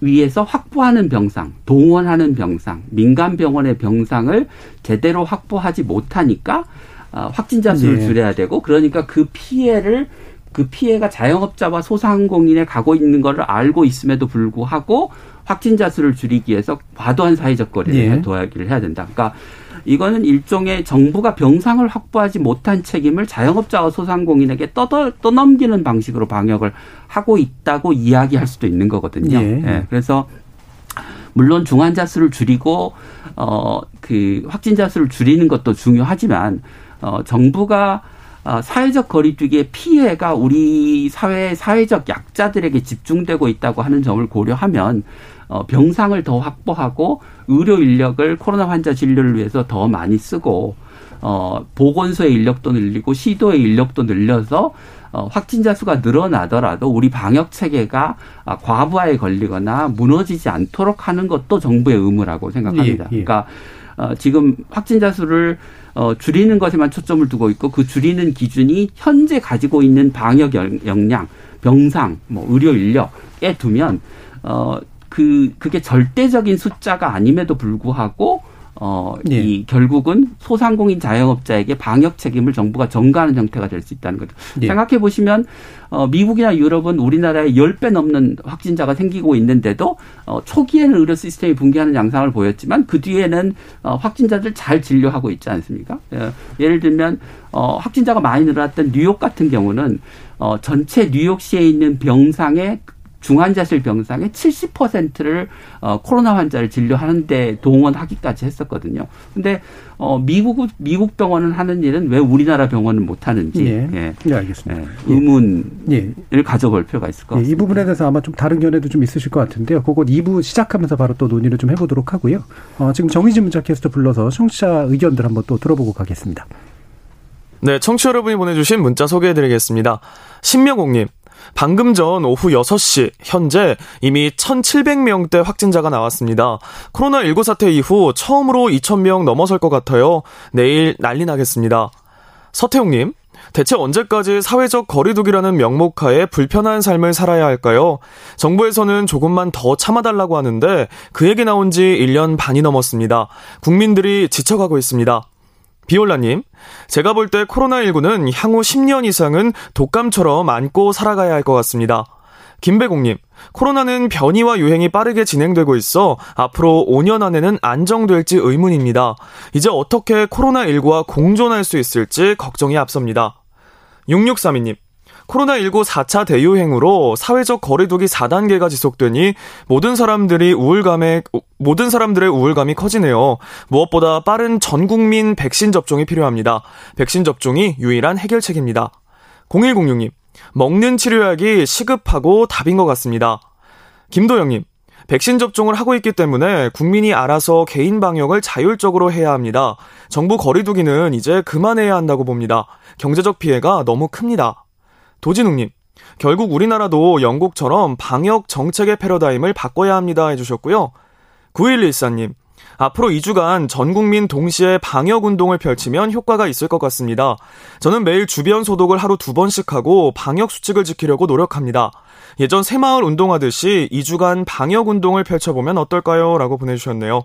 위해서 확보하는 병상, 동원하는 병상, 민간 병원의 병상을 제대로 확보하지 못하니까 어, 확진자 수를 네. 줄여야 되고 그러니까 그 피해를 그 피해가 자영업자와 소상공인에 가고 있는 것을 알고 있음에도 불구하고 확진자 수를 줄이기 위해서 과도한 사회적 거리를 예. 도하기를 해야 된다. 그러니까 이거는 일종의 정부가 병상을 확보하지 못한 책임을 자영업자와 소상공인에게 떠더, 떠넘기는 방식으로 방역을 하고 있다고 이야기할 수도 있는 거거든요. 예. 예. 그래서 물론 중환자 수를 줄이고 어 그 확진자 수를 줄이는 것도 중요하지만 어 정부가 어, 사회적 거리두기의 피해가 우리 사회 사회적 약자들에게 집중되고 있다고 하는 점을 고려하면 어, 병상을 더 확보하고 의료 인력을 코로나 환자 진료를 위해서 더 많이 쓰고 어, 보건소의 인력도 늘리고 시도의 인력도 늘려서 어, 확진자 수가 늘어나더라도 우리 방역 체계가 아, 과부하에 걸리거나 무너지지 않도록 하는 것도 정부의 의무라고 생각합니다. 예, 예. 그러니까 어, 지금 확진자 수를 어, 줄이는 것에만 초점을 두고 있고 그 줄이는 기준이 현재 가지고 있는 방역 역량, 병상, 뭐 의료 인력에 두면 어, 그 그게 절대적인 숫자가 아님에도 불구하고 어, 네. 이 결국은 소상공인 자영업자에게 방역 책임을 정부가 전가하는 형태가 될 수 있다는 거죠. 네. 생각해 보시면 어, 미국이나 유럽은 우리나라에 10배 넘는 확진자가 생기고 있는데도 어, 초기에는 의료 시스템이 붕괴하는 양상을 보였지만 그 뒤에는 어, 확진자들 잘 진료하고 있지 않습니까? 예, 예를 들면 어, 확진자가 많이 늘어났던 뉴욕 같은 경우는 어, 전체 뉴욕시에 있는 병상의 중환자실 병상의 70%를 어, 코로나 환자를 진료하는데 동원하기까지 했었거든요. 근데 어, 미국 미국 병원은 하는 일은 왜 우리나라 병원은 못 하는지 예. 예. 네, 알겠습니다. 예, 의문을 예. 가져볼 필요가 있을 것 같습니다. 예, 이 부분에 대해서 아마 좀 다른 견해도 좀 있으실 것 같은데요. 그거 2부 시작하면서 바로 또 논의를 좀 해보도록 하고요. 어, 지금 정의진 문자 캐스터 불러서 청취자 의견들 한번 또 들어보고 가겠습니다. 네, 청취 여러분이 보내주신 문자 소개해드리겠습니다. 신명옥님, 방금 전 오후 6시 현재 이미 1,700명대 확진자가 나왔습니다. 코로나19 사태 이후 처음으로 2,000명 넘어설 것 같아요. 내일 난리 나겠습니다. 서태웅님, 대체 언제까지 사회적 거리두기라는 명목하에 불편한 삶을 살아야 할까요? 정부에서는 조금만 더 참아달라고 하는데 그 얘기 나온 지 1년 반이 넘었습니다. 국민들이 지쳐가고 있습니다. 비올라님, 제가 볼 때 코로나19는 향후 10년 이상은 독감처럼 안고 살아가야 할 것 같습니다. 김배공님, 코로나는 변이와 유행이 빠르게 진행되고 있어 앞으로 5년 안에는 안정될지 의문입니다. 이제 어떻게 코로나19와 공존할 수 있을지 걱정이 앞섭니다. 6632님, 코로나19 4차 대유행으로 사회적 거리두기 4단계가 지속되니 모든 사람들이 우울감에 모든 사람들의 우울감이 커지네요. 무엇보다 빠른 전 국민 백신 접종이 필요합니다. 백신 접종이 유일한 해결책입니다. 0106님, 먹는 치료약이 시급하고 답인 것 같습니다. 김도영님, 백신 접종을 하고 있기 때문에 국민이 알아서 개인 방역을 자율적으로 해야 합니다. 정부 거리두기는 이제 그만해야 한다고 봅니다. 경제적 피해가 너무 큽니다. 도진웅님, 결국 우리나라도 영국처럼 방역 정책의 패러다임을 바꿔야 합니다 해주셨고요. 9114님, 앞으로 2주간 전 국민 동시에 방역 운동을 펼치면 효과가 있을 것 같습니다. 저는 매일 주변 소독을 하루 두 번씩 하고 방역 수칙을 지키려고 노력합니다. 예전 새마을 운동하듯이 2주간 방역 운동을 펼쳐보면 어떨까요? 라고 보내주셨네요.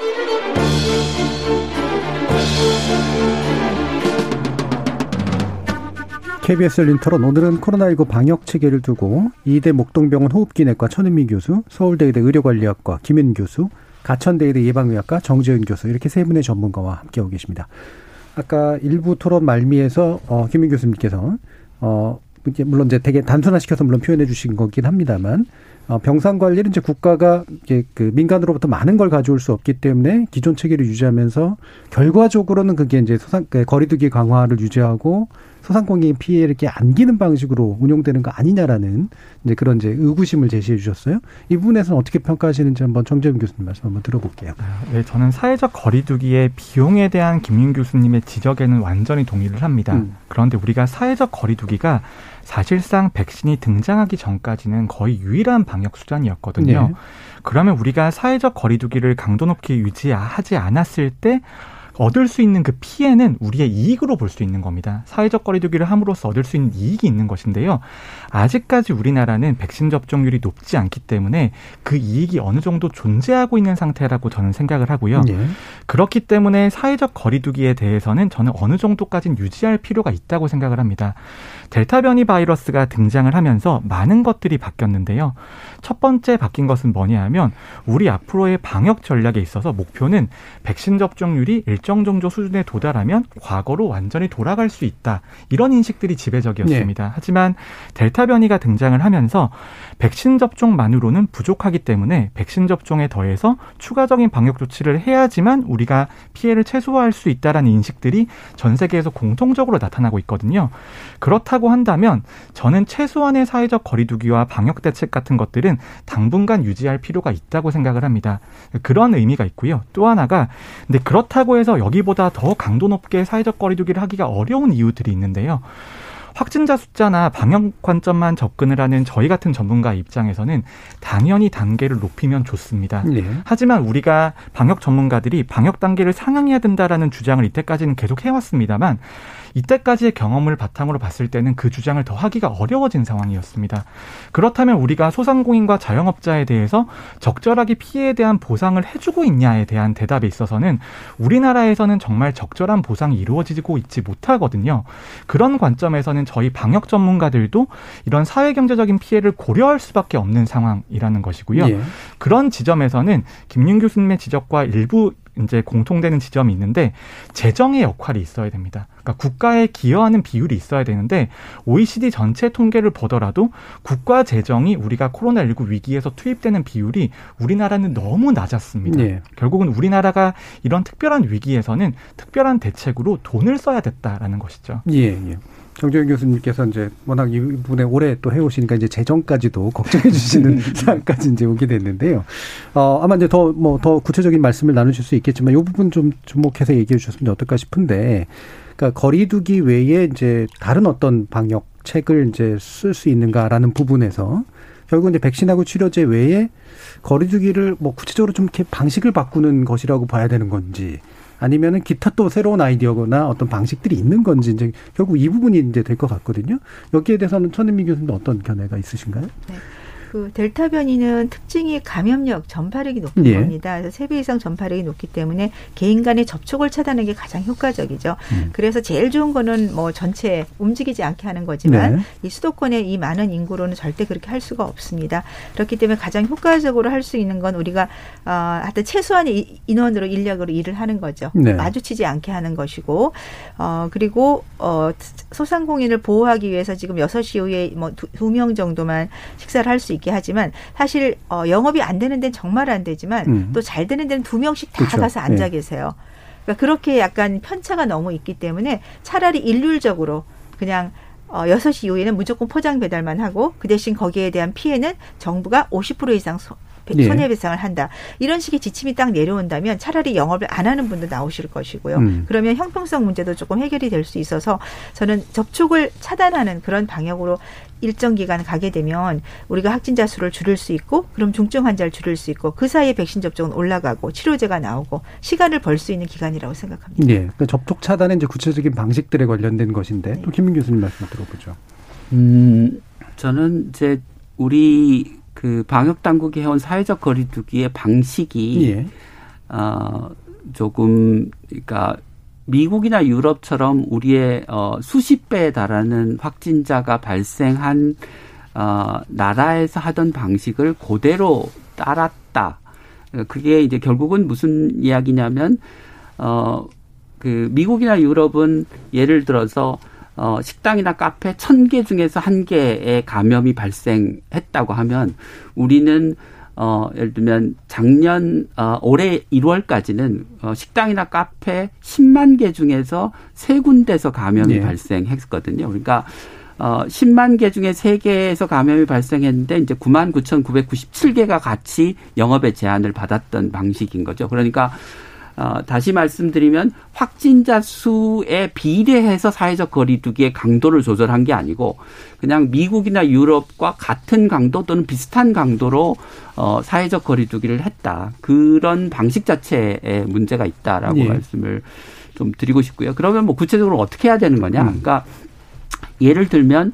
KBS 열린 토론 오늘은 코로나19 방역 체계를 두고 이대 목동병원 호흡기내과 천은미 교수, 서울대의대 의료관리학과 김윤 교수, 가천대의대 예방의학과 정재은 교수 이렇게 세 분의 전문가와 함께하고 계십니다. 아까 일부 토론 말미에서 어, 김윤 교수님께서 어 물론 이제 되게 단순화시켜서 물론 표현해 주신 거긴 합니다만 어, 병상 관리는 이제 국가가 이제 그 민간으로부터 많은 걸 가져올 수 없기 때문에 기존 체계를 유지하면서 결과적으로는 그게 이제 소상 그 거리두기 강화를 유지하고 소상공인 피해를 이렇게 안기는 방식으로 운용되는 거 아니냐라는 이제 그런 이제 의구심을 제시해 주셨어요. 이 부분에서는 어떻게 평가하시는지 한번 정재훈 교수님 말씀 한번 들어볼게요. 네, 저는 사회적 거리두기의 비용에 대한 김윤 교수님의 지적에는 완전히 동의를 합니다. 음. 그런데 우리가 사회적 거리두기가 사실상 백신이 등장하기 전까지는 거의 유일한 방역 수단이었거든요. 네. 그러면 우리가 사회적 거리두기를 강도 높게 유지하지 않았을 때 얻을 수 있는 그 피해는 우리의 이익으로 볼 수 있는 겁니다. 사회적 거리두기를 함으로써 얻을 수 있는 이익이 있는 것인데요. 아직까지 우리나라는 백신 접종률이 높지 않기 때문에 그 이익이 어느 정도 존재하고 있는 상태라고 저는 생각을 하고요. 네. 그렇기 때문에 사회적 거리두기에 대해서는 저는 어느 정도까지는 유지할 필요가 있다고 생각을 합니다. 델타 변이 바이러스가 등장을 하면서 많은 것들이 바뀌었는데요. 첫 번째 바뀐 것은 뭐냐 하면 우리 앞으로의 방역 전략에 있어서 목표는 백신 접종률이 일정 정도 수준에 도달하면 과거로 완전히 돌아갈 수 있다. 이런 인식들이 지배적이었습니다. 네. 하지만 델타 변이가 등장을 하면서 백신 접종만으로는 부족하기 때문에 백신 접종에 더해서 추가적인 방역 조치를 해야지만 우리가 피해를 최소화할 수 있다라는 인식들이 전 세계에서 공통적으로 나타나고 있거든요. 그렇다고 한다면 저는 최소한의 사회적 거리두기와 방역 대책 같은 것들은 당분간 유지할 필요가 있다고 생각을 합니다. 그런 의미가 있고요. 또 하나가 근데 그렇다고 해서 그래서 여기보다 더 강도 높게 사회적 거리두기를 하기가 어려운 이유들이 있는데요. 확진자 숫자나 방역 관점만 접근을 하는 저희 같은 전문가 입장에서는 당연히 단계를 높이면 좋습니다. 네. 하지만 우리가 방역 전문가들이 방역 단계를 상향해야 된다라는 주장을 이때까지는 계속 해왔습니다만 이때까지의 경험을 바탕으로 봤을 때는 그 주장을 더 하기가 어려워진 상황이었습니다. 그렇다면 우리가 소상공인과 자영업자에 대해서 적절하게 피해에 대한 보상을 해주고 있냐에 대한 대답에 있어서는 우리나라에서는 정말 적절한 보상이 이루어지고 있지 못하거든요. 그런 관점에서는 저희 방역 전문가들도 이런 사회경제적인 피해를 고려할 수밖에 없는 상황이라는 것이고요. 예. 그런 지점에서는 김윤 교수님의 지적과 일부 이제 공통되는 지점이 있는데 재정의 역할이 있어야 됩니다. 그러니까 국가에 기여하는 비율이 있어야 되는데 OECD 전체 통계를 보더라도 국가 재정이 우리가 코로나19 위기에서 투입되는 비율이 우리나라는 너무 낮았습니다. 네. 결국은 우리나라가 이런 특별한 위기에서는 특별한 대책으로 돈을 써야 됐다라는 것이죠. 예, 예. 정재현 교수님께서 이제 워낙 이분에 오래 또 해오시니까 이제 재정까지도 걱정해 주시는 사안까지 이제 오게 됐는데요. 어, 아마 이제 더, 뭐, 더 구체적인 말씀을 나누실 수 있겠지만 이 부분 좀 주목해서 얘기해 주셨으면 어떨까 싶은데 그러니까 거리두기 외에 이제 다른 어떤 방역책을 이제 쓸 수 있는가라는 부분에서 결국 이제 백신하고 치료제 외에 거리두기를 뭐 구체적으로 좀 이렇게 방식을 바꾸는 것이라고 봐야 되는 건지 아니면은 기타 또 새로운 아이디어거나 어떤 방식들이 있는 건지 이제 결국 이 부분이 이제 될 것 같거든요. 여기에 대해서는 천은미 교수님 어떤 견해가 있으신가요? 네. 그 델타 변이는 특징이 감염력, 전파력이 높은 예. 겁니다. 그래서 세 배 이상 전파력이 높기 때문에 개인 간의 접촉을 차단하는 게 가장 효과적이죠. 음. 그래서 제일 좋은 거는 뭐 전체 움직이지 않게 하는 거지만 네. 이 수도권의 이 많은 인구로는 절대 그렇게 할 수가 없습니다. 그렇기 때문에 가장 효과적으로 할 수 있는 건 우리가 어, 하여튼 최소한의 인원으로 인력으로 일을 하는 거죠. 네. 마주치지 않게 하는 것이고 어 그리고 어 소상공인을 보호하기 위해서 지금 여섯 시 이후에 뭐 두 명 정도만 식사를 할 수 있게 하지만 사실 어, 영업이 안 되는 데는 정말 안 되지만 음. 또잘 되는 데는 두 명씩 다 그렇죠. 가서 앉아 네. 계세요. 그러니까 그렇게 약간 편차가 너무 있기 때문에 차라리 일률적으로 그냥 어, 6시 이후에는 무조건 포장 배달만 하고 그 대신 거기에 대한 피해는 정부가 50% 이상 소, 네. 손해배상을 한다. 이런 식의 지침이 딱 내려온다면 차라리 영업을 안 하는 분도 나오실 것이고요. 음. 그러면 형평성 문제도 조금 해결이 될 수 있어서 저는 접촉을 차단하는 그런 방향으로 일정 기간 가게 되면 우리가 확진자 수를 줄일 수 있고 그럼 중증 환자를 줄일 수 있고 그 사이에 백신 접종은 올라가고 치료제가 나오고 시간을 벌 수 있는 기간이라고 생각합니다. 네. 그러니까 접촉 차단은 이제 구체적인 방식들에 관련된 것인데 네. 또 김민 교수님 말씀 들어보죠. 음, 저는 이제 우리 그 방역 당국이 해온 사회적 거리두기의 방식이 예. 어 조금 그러니까 미국이나 유럽처럼 우리의 어 수십 배에 달하는 확진자가 발생한 어 나라에서 하던 방식을 그대로 따랐다. 그게 이제 결국은 무슨 이야기냐면 어 그 미국이나 유럽은 예를 들어서 어, 식당이나 카페 천 개 중에서 한 개의 감염이 발생했다고 하면 우리는 어, 예를 들면 작년 어, 올해 1월까지는 어, 식당이나 카페 10만 개 중에서 세 군데서 감염이 네. 발생했거든요. 그러니까 어, 10만 개 중에 3개에서 감염이 발생했는데 이제 9만 9,997개가 같이 영업에 제한을 받았던 방식인 거죠. 그러니까 어, 다시 말씀드리면 확진자 수에 비례해서 사회적 거리두기의 강도를 조절한 게 아니고 그냥 미국이나 유럽과 같은 강도 또는 비슷한 강도로 어, 사회적 거리두기를 했다. 그런 방식 자체에 문제가 있다라고 예. 말씀을 좀 드리고 싶고요. 그러면 뭐 구체적으로 어떻게 해야 되는 거냐? 음. 그러니까 예를 들면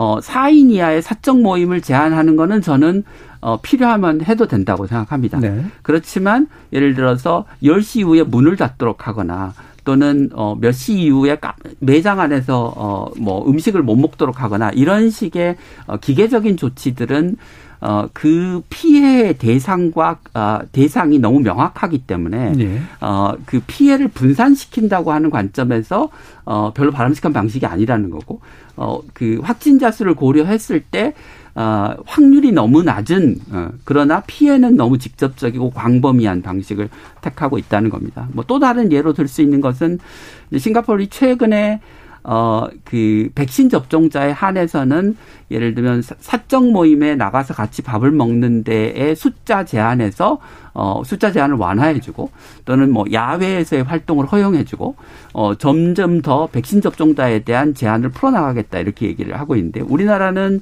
어, 4인 이하의 사적 모임을 제한하는 거는 저는 어, 필요하면 해도 된다고 생각합니다. 네. 그렇지만 예를 들어서 10시 이후에 문을 닫도록 하거나 또는 어, 몇 시 이후에 매장 안에서 어, 뭐 음식을 못 먹도록 하거나 이런 식의 어, 기계적인 조치들은 어, 그 피해의 대상과, 어, 대상이 너무 명확하기 때문에, 네. 어, 그 피해를 분산시킨다고 하는 관점에서, 어, 별로 바람직한 방식이 아니라는 거고, 어, 그 확진자 수를 고려했을 때, 어, 확률이 너무 낮은 어, 그러나 피해는 너무 직접적이고 광범위한 방식을 택하고 있다는 겁니다. 뭐 또 다른 예로 들 수 있는 것은 싱가포르이 최근에 어, 그, 백신 접종자에 한해서는 예를 들면 사적 모임에 나가서 같이 밥을 먹는 데에 숫자 제한해서 어, 숫자 제한을 완화해주고 또는 뭐 야외에서의 활동을 허용해주고 어, 점점 더 백신 접종자에 대한 제한을 풀어나가겠다 이렇게 얘기를 하고 있는데 우리나라는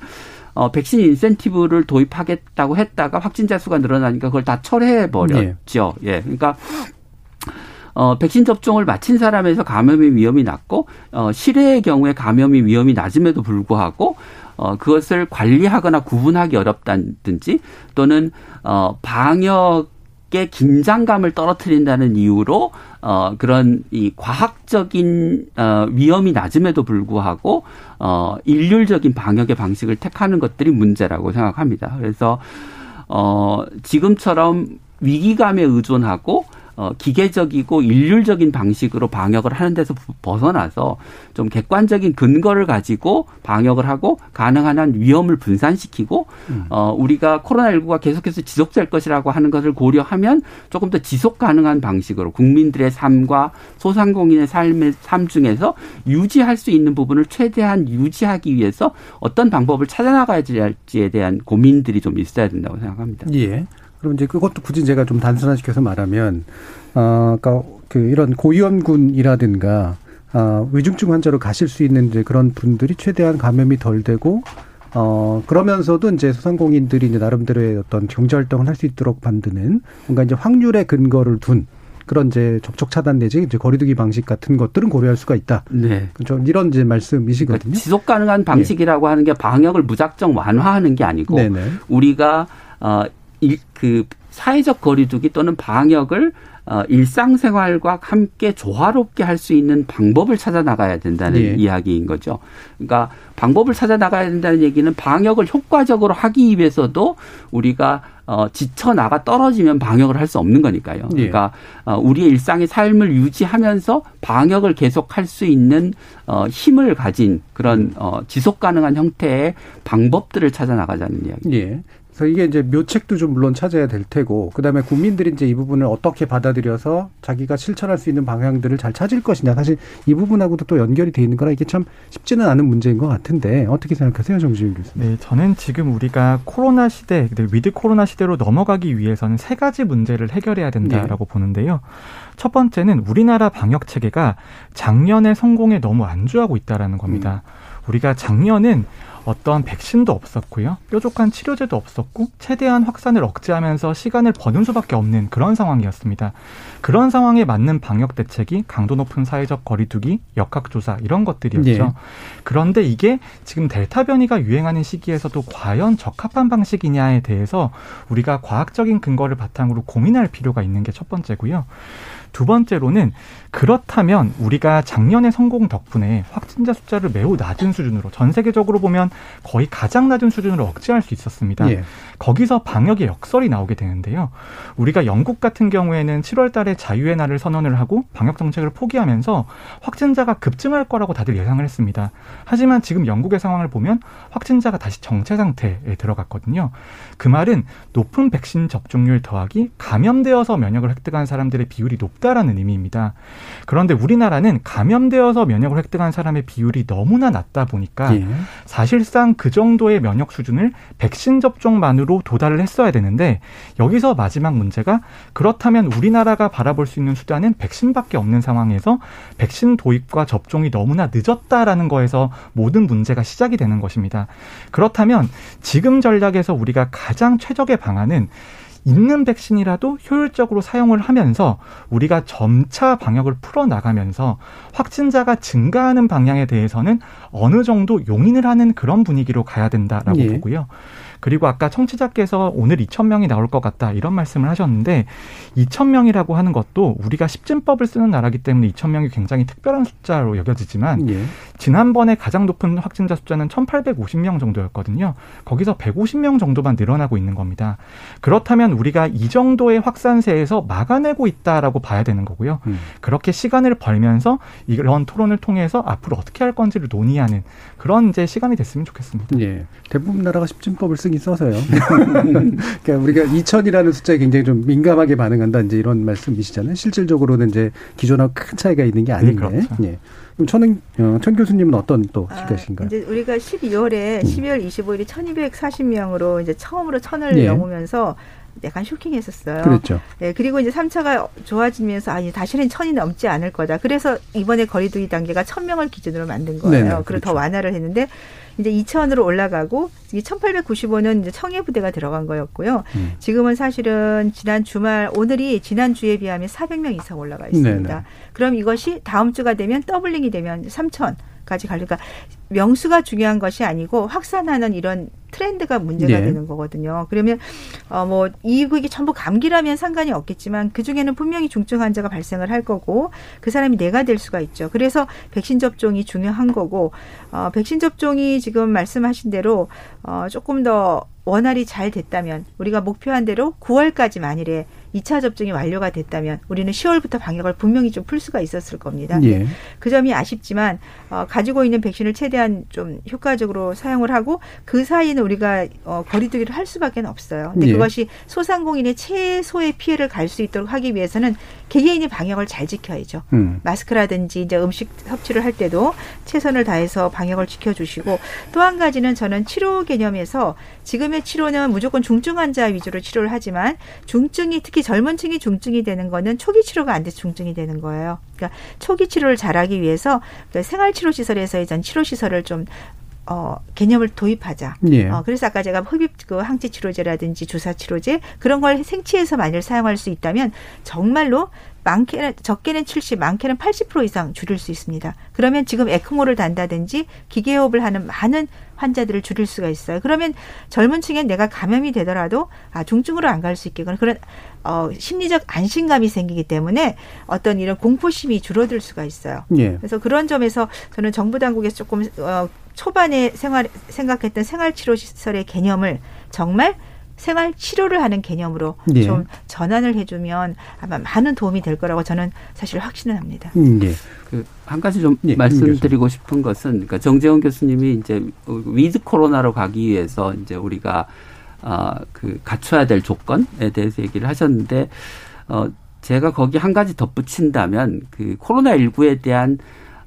어, 백신 인센티브를 도입하겠다고 했다가 확진자 수가 늘어나니까 그걸 다 철회해 버렸죠. 예. 예. 그러니까 어, 백신 접종을 마친 사람에서 감염의 위험이 낮고 어, 실외의 경우에 감염의 위험이 낮음에도 불구하고 어, 그것을 관리하거나 구분하기 어렵다든지 또는 어, 방역 의 긴장감을 떨어뜨린다는 이유로 어 그런 이 과학적인 어 위험이 낮음에도 불구하고 어 일률적인 방역의 방식을 택하는 것들이 문제라고 생각합니다. 그래서 어 지금처럼 위기감에 의존하고 어, 기계적이고 일률적인 방식으로 방역을 하는 데서 벗어나서 좀 객관적인 근거를 가지고 방역을 하고 가능한 한 위험을 분산시키고 음. 어, 우리가 코로나19가 계속해서 지속될 것이라고 하는 것을 고려하면 조금 더 지속 가능한 방식으로 국민들의 삶과 소상공인의 삶의 삶 중에서 유지할 수 있는 부분을 최대한 유지하기 위해서 어떤 방법을 찾아나가야 할지에 대한 고민들이 좀 있어야 된다고 생각합니다. 예. 그럼 이제 그것도 굳이 제가 좀 단순화시켜서 말하면, 어, 그러니까 그 이런 고위험군이라든가, 어, 위중증 환자로 가실 수 있는 이제 그런 분들이 최대한 감염이 덜 되고, 어, 그러면서도 이제 소상공인들이 이제 나름대로의 어떤 경제 활동을 할 수 있도록 만드는 뭔가 이제 확률에 근거를 둔 그런 이제 접촉 차단 내지 이제 거리두기 방식 같은 것들은 고려할 수가 있다. 네. 좀 이런 이제 말씀이시거든요. 그러니까 지속 가능한 방식이라고 네. 하는 게 방역을 무작정 완화하는 게 아니고 네네. 우리가 어, 그 사회적 거리두기 또는 방역을 어, 일상생활과 함께 조화롭게 할 수 있는 방법을 찾아 나가야 된다는 예. 이야기인 거죠. 그러니까 방법을 찾아 나가야 된다는 얘기는 방역을 효과적으로 하기 위해서도 우리가 어, 지쳐 나가 떨어지면 방역을 할 수 없는 거니까요. 예. 그러니까 어, 우리의 일상의 삶을 유지하면서 방역을 계속할 수 있는 어, 힘을 가진 그런 어, 지속 가능한 형태의 방법들을 찾아 나가자는 이야기. 예. 그래서 이게 이제 묘책도 좀 물론 찾아야 될 테고 그다음에 국민들이 이제 이 부분을 어떻게 받아들여서 자기가 실천할 수 있는 방향들을 잘 찾을 것이냐 사실 이 부분하고도 또 연결이 돼 있는 거라 이게 참 쉽지는 않은 문제인 것 같은데 어떻게 생각하세요 정지윤 교수님? 네, 저는 지금 우리가 코로나 시대, with 코로나 시대로 넘어가기 위해서는 세 가지 문제를 해결해야 된다라고 네. 보는데요. 첫 번째는 우리나라 방역 체계가 작년의 성공에 너무 안주하고 있다라는 겁니다. 음. 우리가 작년은 어떠한 백신도 없었고요. 뾰족한 치료제도 없었고 최대한 확산을 억제하면서 시간을 버는 수밖에 없는 그런 상황이었습니다. 그런 상황에 맞는 방역 대책이 강도 높은 사회적 거리두기, 역학조사 이런 것들이었죠. 네. 그런데 이게 지금 델타 변이가 유행하는 시기에서도 과연 적합한 방식이냐에 대해서 우리가 과학적인 근거를 바탕으로 고민할 필요가 있는 게 첫 번째고요. 두 번째로는 그렇다면 우리가 작년의 성공 덕분에 확진자 숫자를 매우 낮은 수준으로 전 세계적으로 보면 거의 가장 낮은 수준으로 억제할 수 있었습니다. 예. 거기서 방역의 역설이 나오게 되는데요. 우리가 영국 같은 경우에는 7월 달에 자유의 날을 선언을 하고 방역 정책을 포기하면서 확진자가 급증할 거라고 다들 예상을 했습니다. 하지만 지금 영국의 상황을 보면 확진자가 다시 정체 상태에 들어갔거든요. 그 말은 높은 백신 접종률 더하기 감염되어서 면역을 획득한 사람들의 비율이 높다라는 의미입니다. 그런데 우리나라는 감염되어서 면역을 획득한 사람의 비율이 너무나 낮다 보니까 예. 사실상 그 정도의 면역 수준을 백신 접종만으로 도달을 했어야 되는데 여기서 마지막 문제가 그렇다면 우리나라가 바라볼 수 있는 수단은 백신밖에 없는 상황에서 백신 도입과 접종이 너무나 늦었다라는 거에서 모든 문제가 시작이 되는 것입니다. 그렇다면 지금 전략에서 우리가 가장 최적의 방안은 있는 백신이라도 효율적으로 사용을 하면서 우리가 점차 방역을 풀어 나가면서 확진자가 증가하는 방향에 대해서는 어느 정도 용인을 하는 그런 분위기로 가야 된다라고 예. 보고요. 그리고 아까 청취자께서 오늘 2천 명이 나올 것 같다 이런 말씀을 하셨는데 2천 명이라고 하는 것도 우리가 십진법을 쓰는 나라기 때문에 2천 명이 굉장히 특별한 숫자로 여겨지지만 예. 지난번에 가장 높은 확진자 숫자는 1,850명 정도였거든요. 거기서 150명 정도만 늘어나고 있는 겁니다. 그렇다면 우리가 이 정도의 확산세에서 막아내고 있다라고 봐야 되는 거고요. 음. 그렇게 시간을 벌면서 이런 토론을 통해서 앞으로 어떻게 할 건지를 논의하는 그런 이제 시간이 됐으면 좋겠습니다. 예. 대부분 나라가 십진법을 쓰긴 써서요. 그러니까 우리가 2천이라는 숫자에 굉장히 좀 민감하게 반응한다 이제 이런 말씀이시잖아요. 실질적으로는 이제 기존하고 큰 차이가 있는 게 아닌데. 네, 그렇죠. 예. 그럼 천은 어, 천 교수님은 어떤 또 시각이신가요? 아, 이제 우리가 12월에 음. 12월 25일에 1,240명으로 이제 처음으로 천을 예. 넘으면서 약간 쇼킹했었어요. 그렇죠. 네, 그리고 이제 3차가 좋아지면서 아, 다시는 천이 넘지 않을 거다. 그래서 이번에 거리두기 단계가 1000명을 기준으로 만든 거예요. 네네, 그리고 그렇죠. 더 완화를 했는데 이제 2천으로 올라가고 이 1895는 이제 청해 부대가 들어간 거였고요. 음. 지금은 사실은 지난 주말 오늘이 지난 주에 비하면 400명 이상 올라가 있습니다. 네네. 그럼 이것이 다음 주가 되면 더블링이 되면 3천 까지 가니까 명수가 중요한 것이 아니고 확산하는 이런 트렌드가 문제가 네. 되는 거거든요. 그러면 어 뭐 이국이 전부 감기라면 상관이 없겠지만 그 중에는 분명히 중증 환자가 발생을 할 거고 그 사람이 내가 될 수가 있죠. 그래서 백신 접종이 중요한 거고 어 백신 접종이 지금 말씀하신 대로 어 조금 더 원활히 잘 됐다면 우리가 목표한 대로 9월까지 만일에 2차 접종이 완료가 됐다면 우리는 10월부터 방역을 분명히 좀 풀 수가 있었을 겁니다. 예. 그 점이 아쉽지만 어, 가지고 있는 백신을 최대한 좀 효과적으로 사용을 하고 그 사이는 우리가 어, 거리두기를 할 수밖에 없어요. 근데 예. 그것이 소상공인의 최소의 피해를 갈 수 있도록 하기 위해서는 개개인이 방역을 잘 지켜야죠. 음. 마스크라든지 이제 음식 섭취를 할 때도 최선을 다해서 방역을 지켜주시고 또 한 가지는 저는 치료 개념에서 지금의 치료는 무조건 중증 환자 위주로 치료를 하지만 중증이 특히 젊은 층이 중증이 되는 거는 초기 치료가 안 돼서 중증이 되는 거예요. 그러니까 초기 치료를 잘하기 위해서 그러니까 생활치료시설에서의 전 치료시설을 좀 어, 개념을 도입하자. 예. 어, 그래서 아까 제가 흡입 그 항체 치료제라든지 주사 치료제 그런 걸 생치에서 만일 사용할 수 있다면 정말로 많게는 적게는 70, 많게는 80% 이상 줄일 수 있습니다. 그러면 지금 에크모를 단다든지 기계호흡을 하는 많은 환자들을 줄일 수가 있어요. 그러면 젊은 층에 내가 감염이 되더라도 아 중증으로 안 갈 수 있게거나 그런 어 심리적 안심감이 생기기 때문에 어떤 이런 공포심이 줄어들 수가 있어요. 예. 그래서 그런 점에서 저는 정부 당국에서 조금 어 초반에 생활 생각했던 생활 치료 시설의 개념을 정말 생활 치료를 하는 개념으로 예. 좀 전환을 해주면 아마 많은 도움이 될 거라고 저는 사실 확신을 합니다. 음, 예. 그한 가지 좀 예, 말씀드리고 싶은 것은 그러니까 정재원 교수님이 이제 with 코로나로 가기 위해서 이제 우리가 어그 갖춰야 될 조건에 대해서 얘기를 하셨는데 어 제가 거기 한 가지 덧붙인다면 그 코로나 19에 대한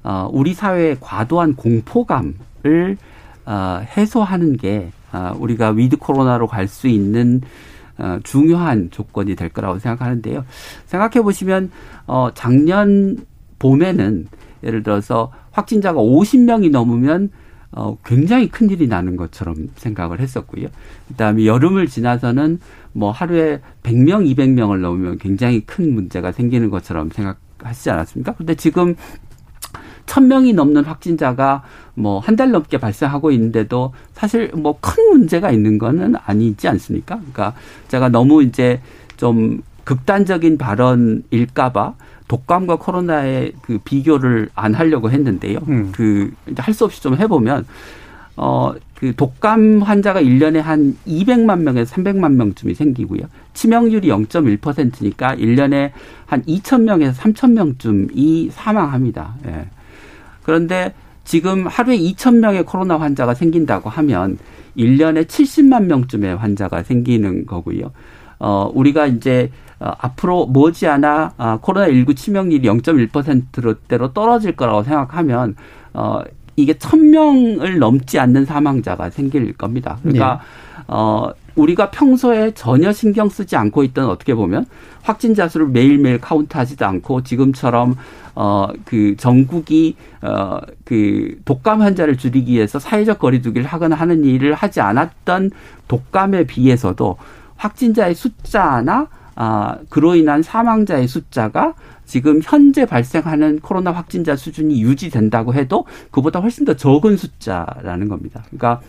어 우리 사회의 과도한 공포감을 어 해소하는 게 아, 우리가 위드 코로나로 갈 수 있는 어, 중요한 조건이 될 거라고 생각하는데요. 생각해 보시면 어 작년 봄에는 예를 들어서 확진자가 50명이 넘으면 어 굉장히 큰 일이 나는 것처럼 생각을 했었고요. 그다음에 여름을 지나서는 뭐 하루에 100명, 200명을 넘으면 굉장히 큰 문제가 생기는 것처럼 생각하시지 않았습니까? 근데 지금 천명이 넘는 확진자가 뭐 한 달 넘게 발생하고 있는데도 사실 뭐 큰 문제가 있는 거는 아니지 않습니까? 그러니까 제가 너무 이제 좀 극단적인 발언일까봐 독감과 코로나의 그 비교를 안 하려고 했는데요. 음. 그 할 수 없이 좀 해보면 어, 그 독감 환자가 1년에 한 200만 명에서 300만 명쯤이 생기고요. 치명률이 0.1%니까 1년에 한 2,000명에서 3,000명쯤이 사망합니다. 예. 그런데 지금 하루에 2천 명의 코로나 환자가 생긴다고 하면 1년에 70만 명쯤의 환자가 생기는 거고요. 어, 우리가 이제 어, 앞으로 머지않아 어, 코로나19 치명률이 0.1%대로 떨어질 거라고 생각하면 어, 이게 1000명을 넘지 않는 사망자가 생길 겁니다. 그러니까 네. 어, 우리가 평소에 전혀 신경 쓰지 않고 있던 어떻게 보면 확진자 수를 매일매일 카운트하지도 않고 지금처럼 어그 전국이 어그 독감 환자를 줄이기 위해서 사회적 거리두기를 하거나 하는 일을 하지 않았던 독감에 비해서도 확진자의 숫자나 아 그로 인한 사망자의 숫자가 지금 현재 발생하는 코로나 확진자 수준이 유지된다고 해도 그보다 훨씬 더 적은 숫자라는 겁니다. 그러니까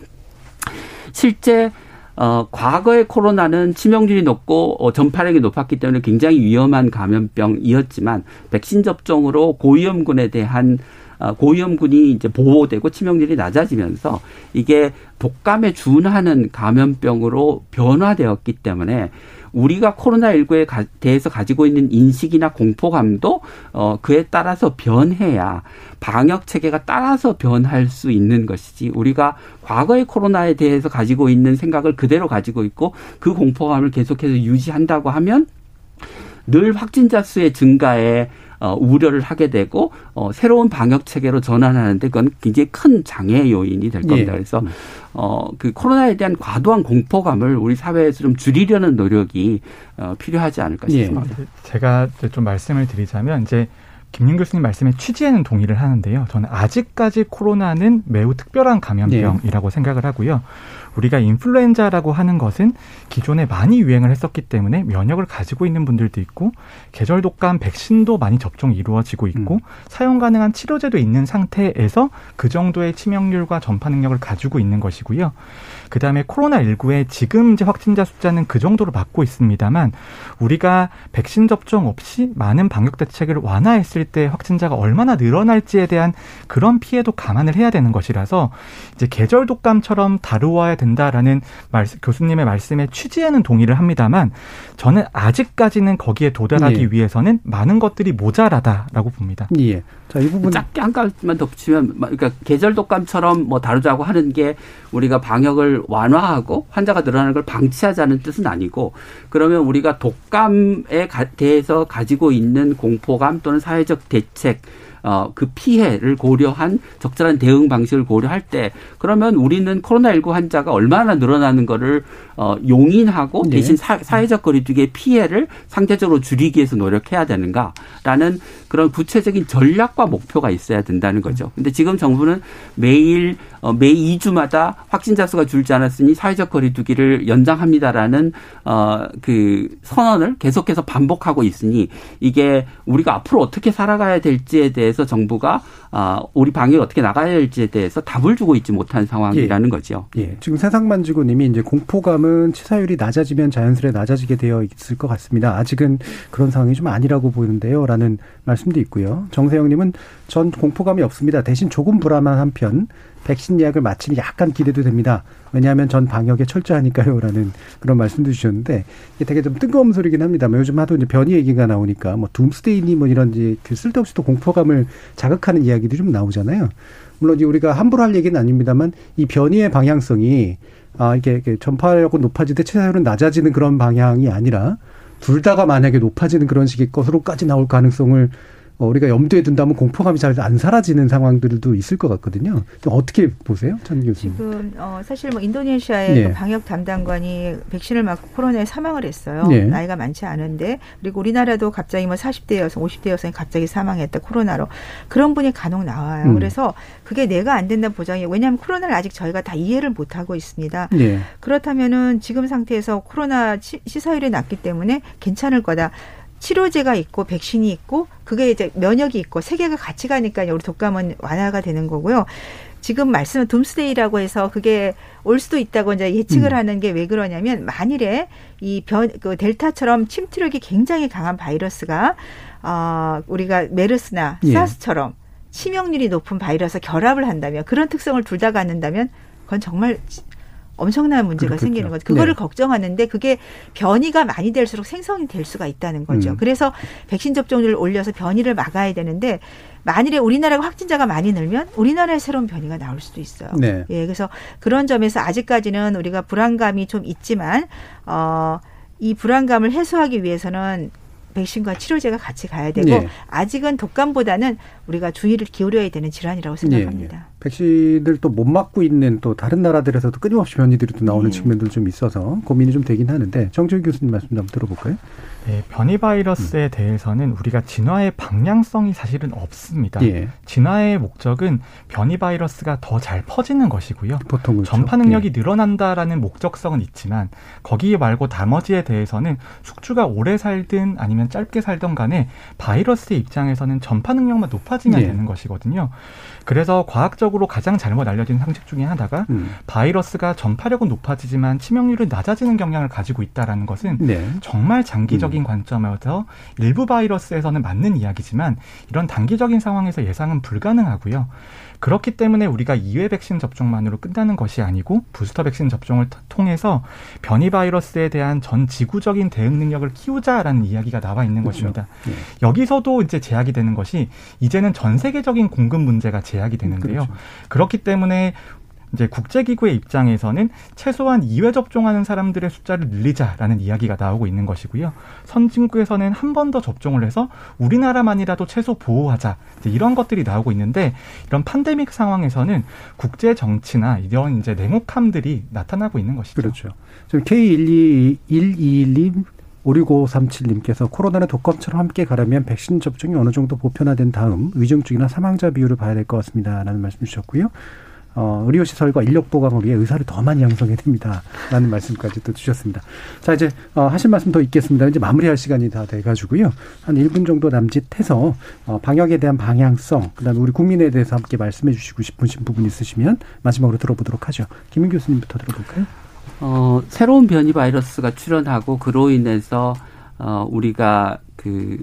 실제 어, 과거의 코로나는 치명률이 높고 어, 전파력이 높았기 때문에 굉장히 위험한 감염병이었지만 백신 접종으로 고위험군에 대한 어, 고위험군이 이제 보호되고 치명률이 낮아지면서 이게 독감에 준하는 감염병으로 변화되었기 때문에 우리가 코로나19에 가, 대해서 가지고 있는 인식이나 공포감도 어, 그에 따라서 변해야 방역 체계가 따라서 변할 수 있는 것이지. 우리가 과거의 코로나에 대해서 가지고 있는 생각을 그대로 가지고 있고 그 공포감을 계속해서 유지한다고 하면 늘 확진자 수의 증가에 어, 우려를 하게 되고 어, 새로운 방역 체계로 전환하는데 그건 굉장히 큰 장애 요인이 될 겁니다. 예. 그래서 어, 그 코로나에 대한 과도한 공포감을 우리 사회에서 좀 줄이려는 노력이 어, 필요하지 않을까 예. 싶습니다. 예. 제가 좀 말씀을 드리자면 이제 김윤 교수님 말씀에 취지에는 동의를 하는데요. 저는 아직까지 코로나는 매우 특별한 감염병이라고 네. 생각을 하고요. 우리가 인플루엔자라고 하는 것은 기존에 많이 유행을 했었기 때문에 면역을 가지고 있는 분들도 있고 계절 독감 백신도 많이 접종이 이루어지고 있고 음. 사용 가능한 치료제도 있는 상태에서 그 정도의 치명률과 전파 능력을 가지고 있는 것이고요. 그다음에 코로나19의 지금 이제 확진자 숫자는 그 정도로 받고 있습니다만 우리가 백신 접종 없이 많은 방역 대책을 완화했을 때 확진자가 얼마나 늘어날지에 대한 그런 피해도 감안을 해야 되는 것이라서 이제 계절 독감처럼 다루어야 된다라는 말씀, 교수님의 말씀에 취지에는 동의를 합니다만 저는 아직까지는 거기에 도달하기 예. 위해서는 많은 것들이 모자라다라고 봅니다. 예. 자, 이 부분 짧게 한 가지만 덧붙이면 그러니까 계절 독감처럼 뭐 다루자고 하는 게 우리가 방역을 완화하고 환자가 늘어나는 걸 방치하자는 뜻은 아니고 그러면 우리가 독감에 대해서 가지고 있는 공포감 또는 사회적 대책 어, 그 피해를 고려한 적절한 대응 방식을 고려할 때 그러면 우리는 코로나19 환자가 얼마나 늘어나는 거를 어, 용인하고 네. 대신 사, 사회적 거리두기의 피해를 상대적으로 줄이기 위해서 노력해야 되는가라는 그런 구체적인 전략과 목표가 있어야 된다는 거죠. 근데 지금 정부는 매일 어, 매 2주마다 확진자 수가 줄지 않았으니 사회적 거리두기를 연장합니다라는 어, 그 선언을 계속해서 반복하고 있으니 이게 우리가 앞으로 어떻게 살아가야 될지에 대해서 정부가 아, 우리 방역이 어떻게 나가야 될지에 대해서 답을 주고 있지 못한 상황이라는 예. 거죠. 예. 지금 세상만지고 님이 이제 공포감은 치사율이 낮아지면 자연스레 낮아지게 되어 있을 것 같습니다. 아직은 그런 상황이 좀 아니라고 보이는데요라는 말씀 도 있고요. 정세영님은 전 공포감이 없습니다. 대신 조금 불안한 한편 백신 예약을 마치면 약간 기대도 됩니다. 왜냐하면 전 방역에 철저하니까요라는 그런 말씀도 주셨는데 이게 되게 좀 뜬금없는 소리긴 합니다만 요즘 하도 이제 변이 얘기가 나오니까 뭐 둠스데이니 뭐 이런 이제 그 쓸데없이 또 공포감을 자극하는 이야기도 좀 나오잖아요. 물론 이제 우리가 함부로 할 얘기는 아닙니다만 이 변이의 방향성이 아 이게 전파력이 높아질 때 치사율은 낮아지는 그런 방향이 아니라 둘 다가 만약에 높아지는 그런 식의 것으로까지 나올 가능성을 어, 우리가 염두에 둔다면 공포감이 잘 안 사라지는 상황들도 있을 것 같거든요. 어떻게 보세요, 천 교수님? 지금 어, 사실 뭐 인도네시아의 네. 그 방역 담당관이 백신을 맞고 코로나에 사망을 했어요. 네. 나이가 많지 않은데 그리고 우리나라도 갑자기 뭐 40대 여성, 50대 여성이 갑자기 사망했다 코로나로 그런 분이 간혹 나와요. 음. 그래서 그게 내가 안 된다는 보장이 왜냐하면 코로나를 아직 저희가 다 이해를 못 하고 있습니다. 네. 그렇다면은 지금 상태에서 코로나 시 사율이 낮기 때문에 괜찮을 거다. 치료제가 있고 백신이 있고 그게 이제 면역이 있고 세 개가 같이 가니까 우리 독감은 완화가 되는 거고요. 지금 말씀은 둠스데이라고 해서 그게 올 수도 있다고 이제 예측을 음. 하는 게 왜 그러냐면 만일에 이 변 그 델타처럼 침투력이 굉장히 강한 바이러스가 어 우리가 메르스나 예. 사스처럼 치명률이 높은 바이러스 결합을 한다면 그런 특성을 둘 다 갖는다면 그건 정말 엄청난 문제가 그렇겠죠. 생기는 거죠. 그거를 네. 걱정하는데 그게 변이가 많이 될수록 생성이 될 수가 있다는 거죠. 음. 그래서 백신 접종률을 올려서 변이를 막아야 되는데 만일에 우리나라가 확진자가 많이 늘면 우리나라에 새로운 변이가 나올 수도 있어요. 네. 예, 그래서 그런 점에서 아직까지는 우리가 불안감이 좀 있지만 어, 이 불안감을 해소하기 위해서는 백신과 치료제가 같이 가야 되고 네. 아직은 독감보다는 우리가 주의를 기울여야 되는 질환이라고 생각합니다. 네. 백신을 또 못 맞고 있는 또 다른 나라들에서도 끊임없이 변이들이 또 나오는 네. 측면도 좀 있어서 고민이 좀 되긴 하는데 정철 교수님 말씀 좀 들어볼까요? 네, 변이 바이러스에 음. 대해서는 우리가 진화의 방향성이 사실은 없습니다. 예. 진화의 목적은 변이 바이러스가 더 잘 퍼지는 것이고요. 보통 그렇죠. 전파 능력이 예. 늘어난다라는 목적성은 있지만 거기 말고 나머지에 대해서는 숙주가 오래 살든 아니면 짧게 살던 간에 바이러스의 입장에서는 전파 능력만 높아지면 예. 되는 것이거든요. 그래서 과학적 대표적으로 가장 잘못 알려진 상식 중에 하나가 음. 바이러스가 전파력은 높아지지만 치명률은 낮아지는 경향을 가지고 있다라는 것은 네. 정말 장기적인 음. 관점에서 일부 바이러스에서는 맞는 이야기지만 이런 단기적인 상황에서 예상은 불가능하고요. 그렇기 때문에 우리가 2회 백신 접종만으로 끝나는 것이 아니고 부스터 백신 접종을 통해서 변이 바이러스에 대한 전 지구적인 대응 능력을 키우자라는 이야기가 나와 있는 그렇죠. 것입니다. 네. 여기서도 이제 제약이 되는 것이 이제는 전 세계적인 공급 문제가 제약이 되는데요. 그렇죠. 그렇기 때문에 이제 국제기구의 입장에서는 최소한 2회 접종하는 사람들의 숫자를 늘리자라는 이야기가 나오고 있는 것이고요. 선진국에서는 한 번 더 접종을 해서 우리나라만이라도 최소 보호하자. 이런 것들이 나오고 있는데 이런 팬데믹 상황에서는 국제 정치나 이런 이제 냉혹함들이 나타나고 있는 것이죠. 그렇죠. 지금 K12121님 56537님께서 코로나는 독감처럼 함께 가려면 백신 접종이 어느 정도 보편화된 다음 위중증이나 사망자 비율을 봐야 될 것 같습니다. 라는 말씀 주셨고요. 어, 의료시설과 인력 보강을 위해 의사를 더 많이 양성해야 됩니다. 라는 말씀까지 또 주셨습니다. 자, 이제, 어, 하실 말씀 더 있겠습니다. 이제 마무리할 시간이 다 돼가지고요. 한 1분 정도 남짓해서, 어, 방역에 대한 방향성, 그 다음에 우리 국민에 대해서 함께 말씀해 주시고 싶으신 부분 있으시면 마지막으로 들어보도록 하죠. 김민 교수님부터 들어볼까요? 어, 새로운 변이 바이러스가 출현하고 그로 인해서, 어, 우리가 그,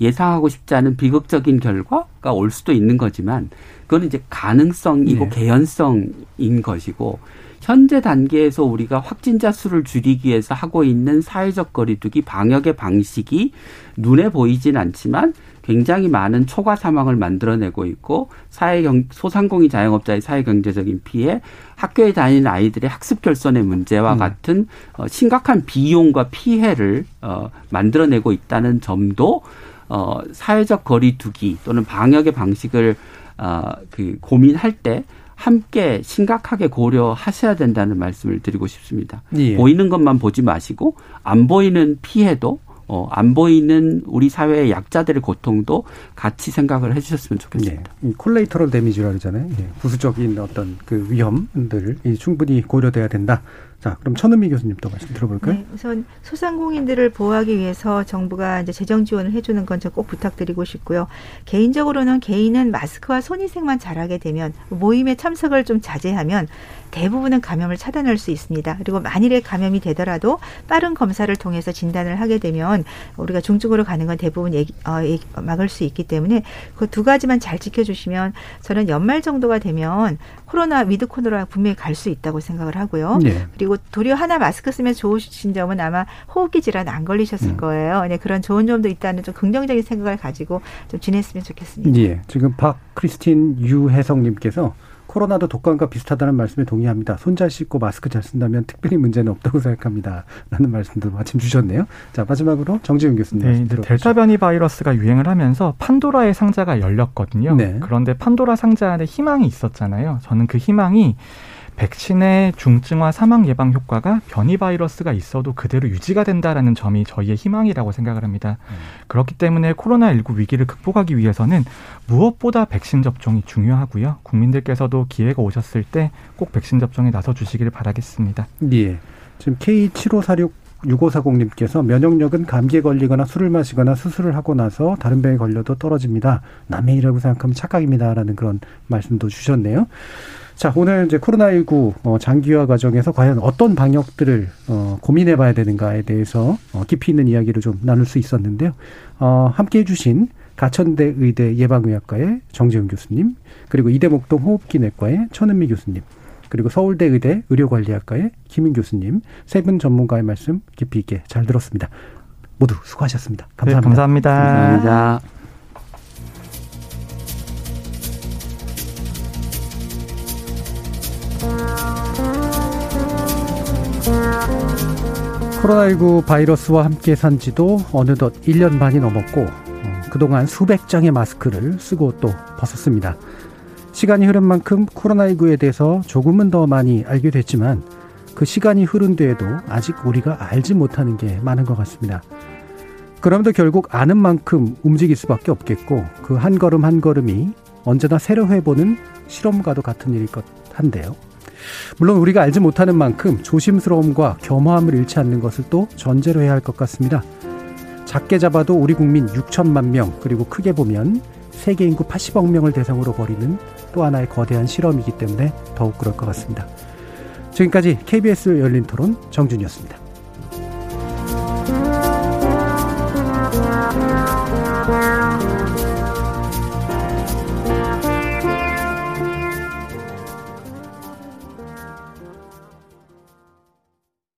예상하고 싶지 않은 비극적인 결과가 올 수도 있는 거지만 그거는 이제 가능성이고 네. 개연성인 것이고 현재 단계에서 우리가 확진자 수를 줄이기 위해서 하고 있는 사회적 거리두기 방역의 방식이 눈에 보이진 않지만 굉장히 많은 초과 사망을 만들어내고 있고 사회 경 소상공인 자영업자의 사회 경제적인 피해, 학교에 다니는 아이들의 학습 결손의 문제와 음. 같은 어, 심각한 비용과 피해를 어, 만들어내고 있다는 점도 어, 사회적 거리두기 또는 방역의 방식을 어, 그 고민할 때 함께 심각하게 고려하셔야 된다는 말씀을 드리고 싶습니다. 예. 보이는 것만 보지 마시고 안 보이는 피해도 어, 안 보이는 우리 사회의 약자들의 고통도 같이 생각을 해주셨으면 좋겠습니다. 네. 콜레이터럴 데미지라 그러잖아요. 네. 부수적인 어떤 그 위험들을 충분히 고려돼야 된다. 자, 그럼 천은미 교수님도 말씀 들어볼까요? 네, 우선 소상공인들을 보호하기 위해서 정부가 이제 재정 지원을 해주는 건 저 꼭 부탁드리고 싶고요. 개인적으로는 개인은 마스크와 손위생만 잘하게 되면 모임에 참석을 좀 자제하면 대부분은 감염을 차단할 수 있습니다. 그리고 만일에 감염이 되더라도 빠른 검사를 통해서 진단을 하게 되면 우리가 중증으로 가는 건 대부분 얘기, 어, 얘기, 막을 수 있기 때문에 그 두 가지만 잘 지켜주시면 저는 연말 정도가 되면 코로나 위드 코로나 분명히 갈 수 있다고 생각을 하고요. 네. 그리고 도리어 하나 마스크 쓰면 좋으신 점은 아마 호흡기 질환 안 걸리셨을 음. 거예요. 네, 그런 좋은 점도 있다는 좀 긍정적인 생각을 가지고 좀 지냈으면 좋겠습니다. 예. 지금 박 크리스틴 유혜성님께서 코로나도 독감과 비슷하다는 말씀에 동의합니다. 손 잘 씻고 마스크 잘 쓴다면 특별히 문제는 없다고 생각합니다. 라는 말씀도 마침 주셨네요. 자, 마지막으로 정지훈 교수님. 네, 델타 변이 바이러스가 유행을 하면서 판도라의 상자가 열렸거든요. 네. 그런데 판도라 상자 안에 희망이 있었잖아요. 저는 그 희망이 백신의 중증화 사망 예방 효과가 변이 바이러스가 있어도 그대로 유지가 된다라는 점이 저희의 희망이라고 생각을 합니다. 음. 그렇기 때문에 코로나19 위기를 극복하기 위해서는 무엇보다 백신 접종이 중요하고요. 국민들께서도 기회가 오셨을 때 꼭 백신 접종에 나서 주시기를 바라겠습니다. 예. 지금 K7546 6540님께서 면역력은 감기에 걸리거나 술을 마시거나 수술을 하고 나서 다른 병에 걸려도 떨어집니다. 남의 일이라고 생각하면 착각입니다라는 그런 말씀도 주셨네요. 자, 오늘 이제 코로나19 어, 장기화 과정에서 과연 어떤 방역들을 어, 고민해 봐야 되는가에 대해서 어, 깊이 있는 이야기를 좀 나눌 수 있었는데요. 어, 함께 해주신 가천대 의대 예방의학과의 정재훈 교수님, 그리고 이대목동 호흡기내과의 천은미 교수님, 그리고 서울대 의대 의료관리학과의 김인 교수님 세 분 전문가의 말씀 깊이 있게 잘 들었습니다. 모두 수고하셨습니다. 감사합니다. 네, 감사합니다. 감사합니다. 코로나19 바이러스와 함께 산 지도 어느덧 1년 반이 넘었고 어, 그동안 수백 장의 마스크를 쓰고 또 벗었습니다. 시간이 흐른 만큼 코로나19에 대해서 조금은 더 많이 알게 됐지만 그 시간이 흐른 뒤에도 아직 우리가 알지 못하는 게 많은 것 같습니다. 그럼에도 결국 아는 만큼 움직일 수밖에 없겠고 그 한 걸음 한 걸음이 언제나 새로 해보는 실험과도 같은 일일 것 한데요. 물론 우리가 알지 못하는 만큼 조심스러움과 겸허함을 잃지 않는 것을 또 전제로 해야 할 것 같습니다. 작게 잡아도 우리 국민 6천만 명, 그리고 크게 보면 세계 인구 80억 명을 대상으로 벌이는 또 하나의 거대한 실험이기 때문에 더욱 그럴 것 같습니다. 지금까지 KBS 열린 토론 정준이었습니다.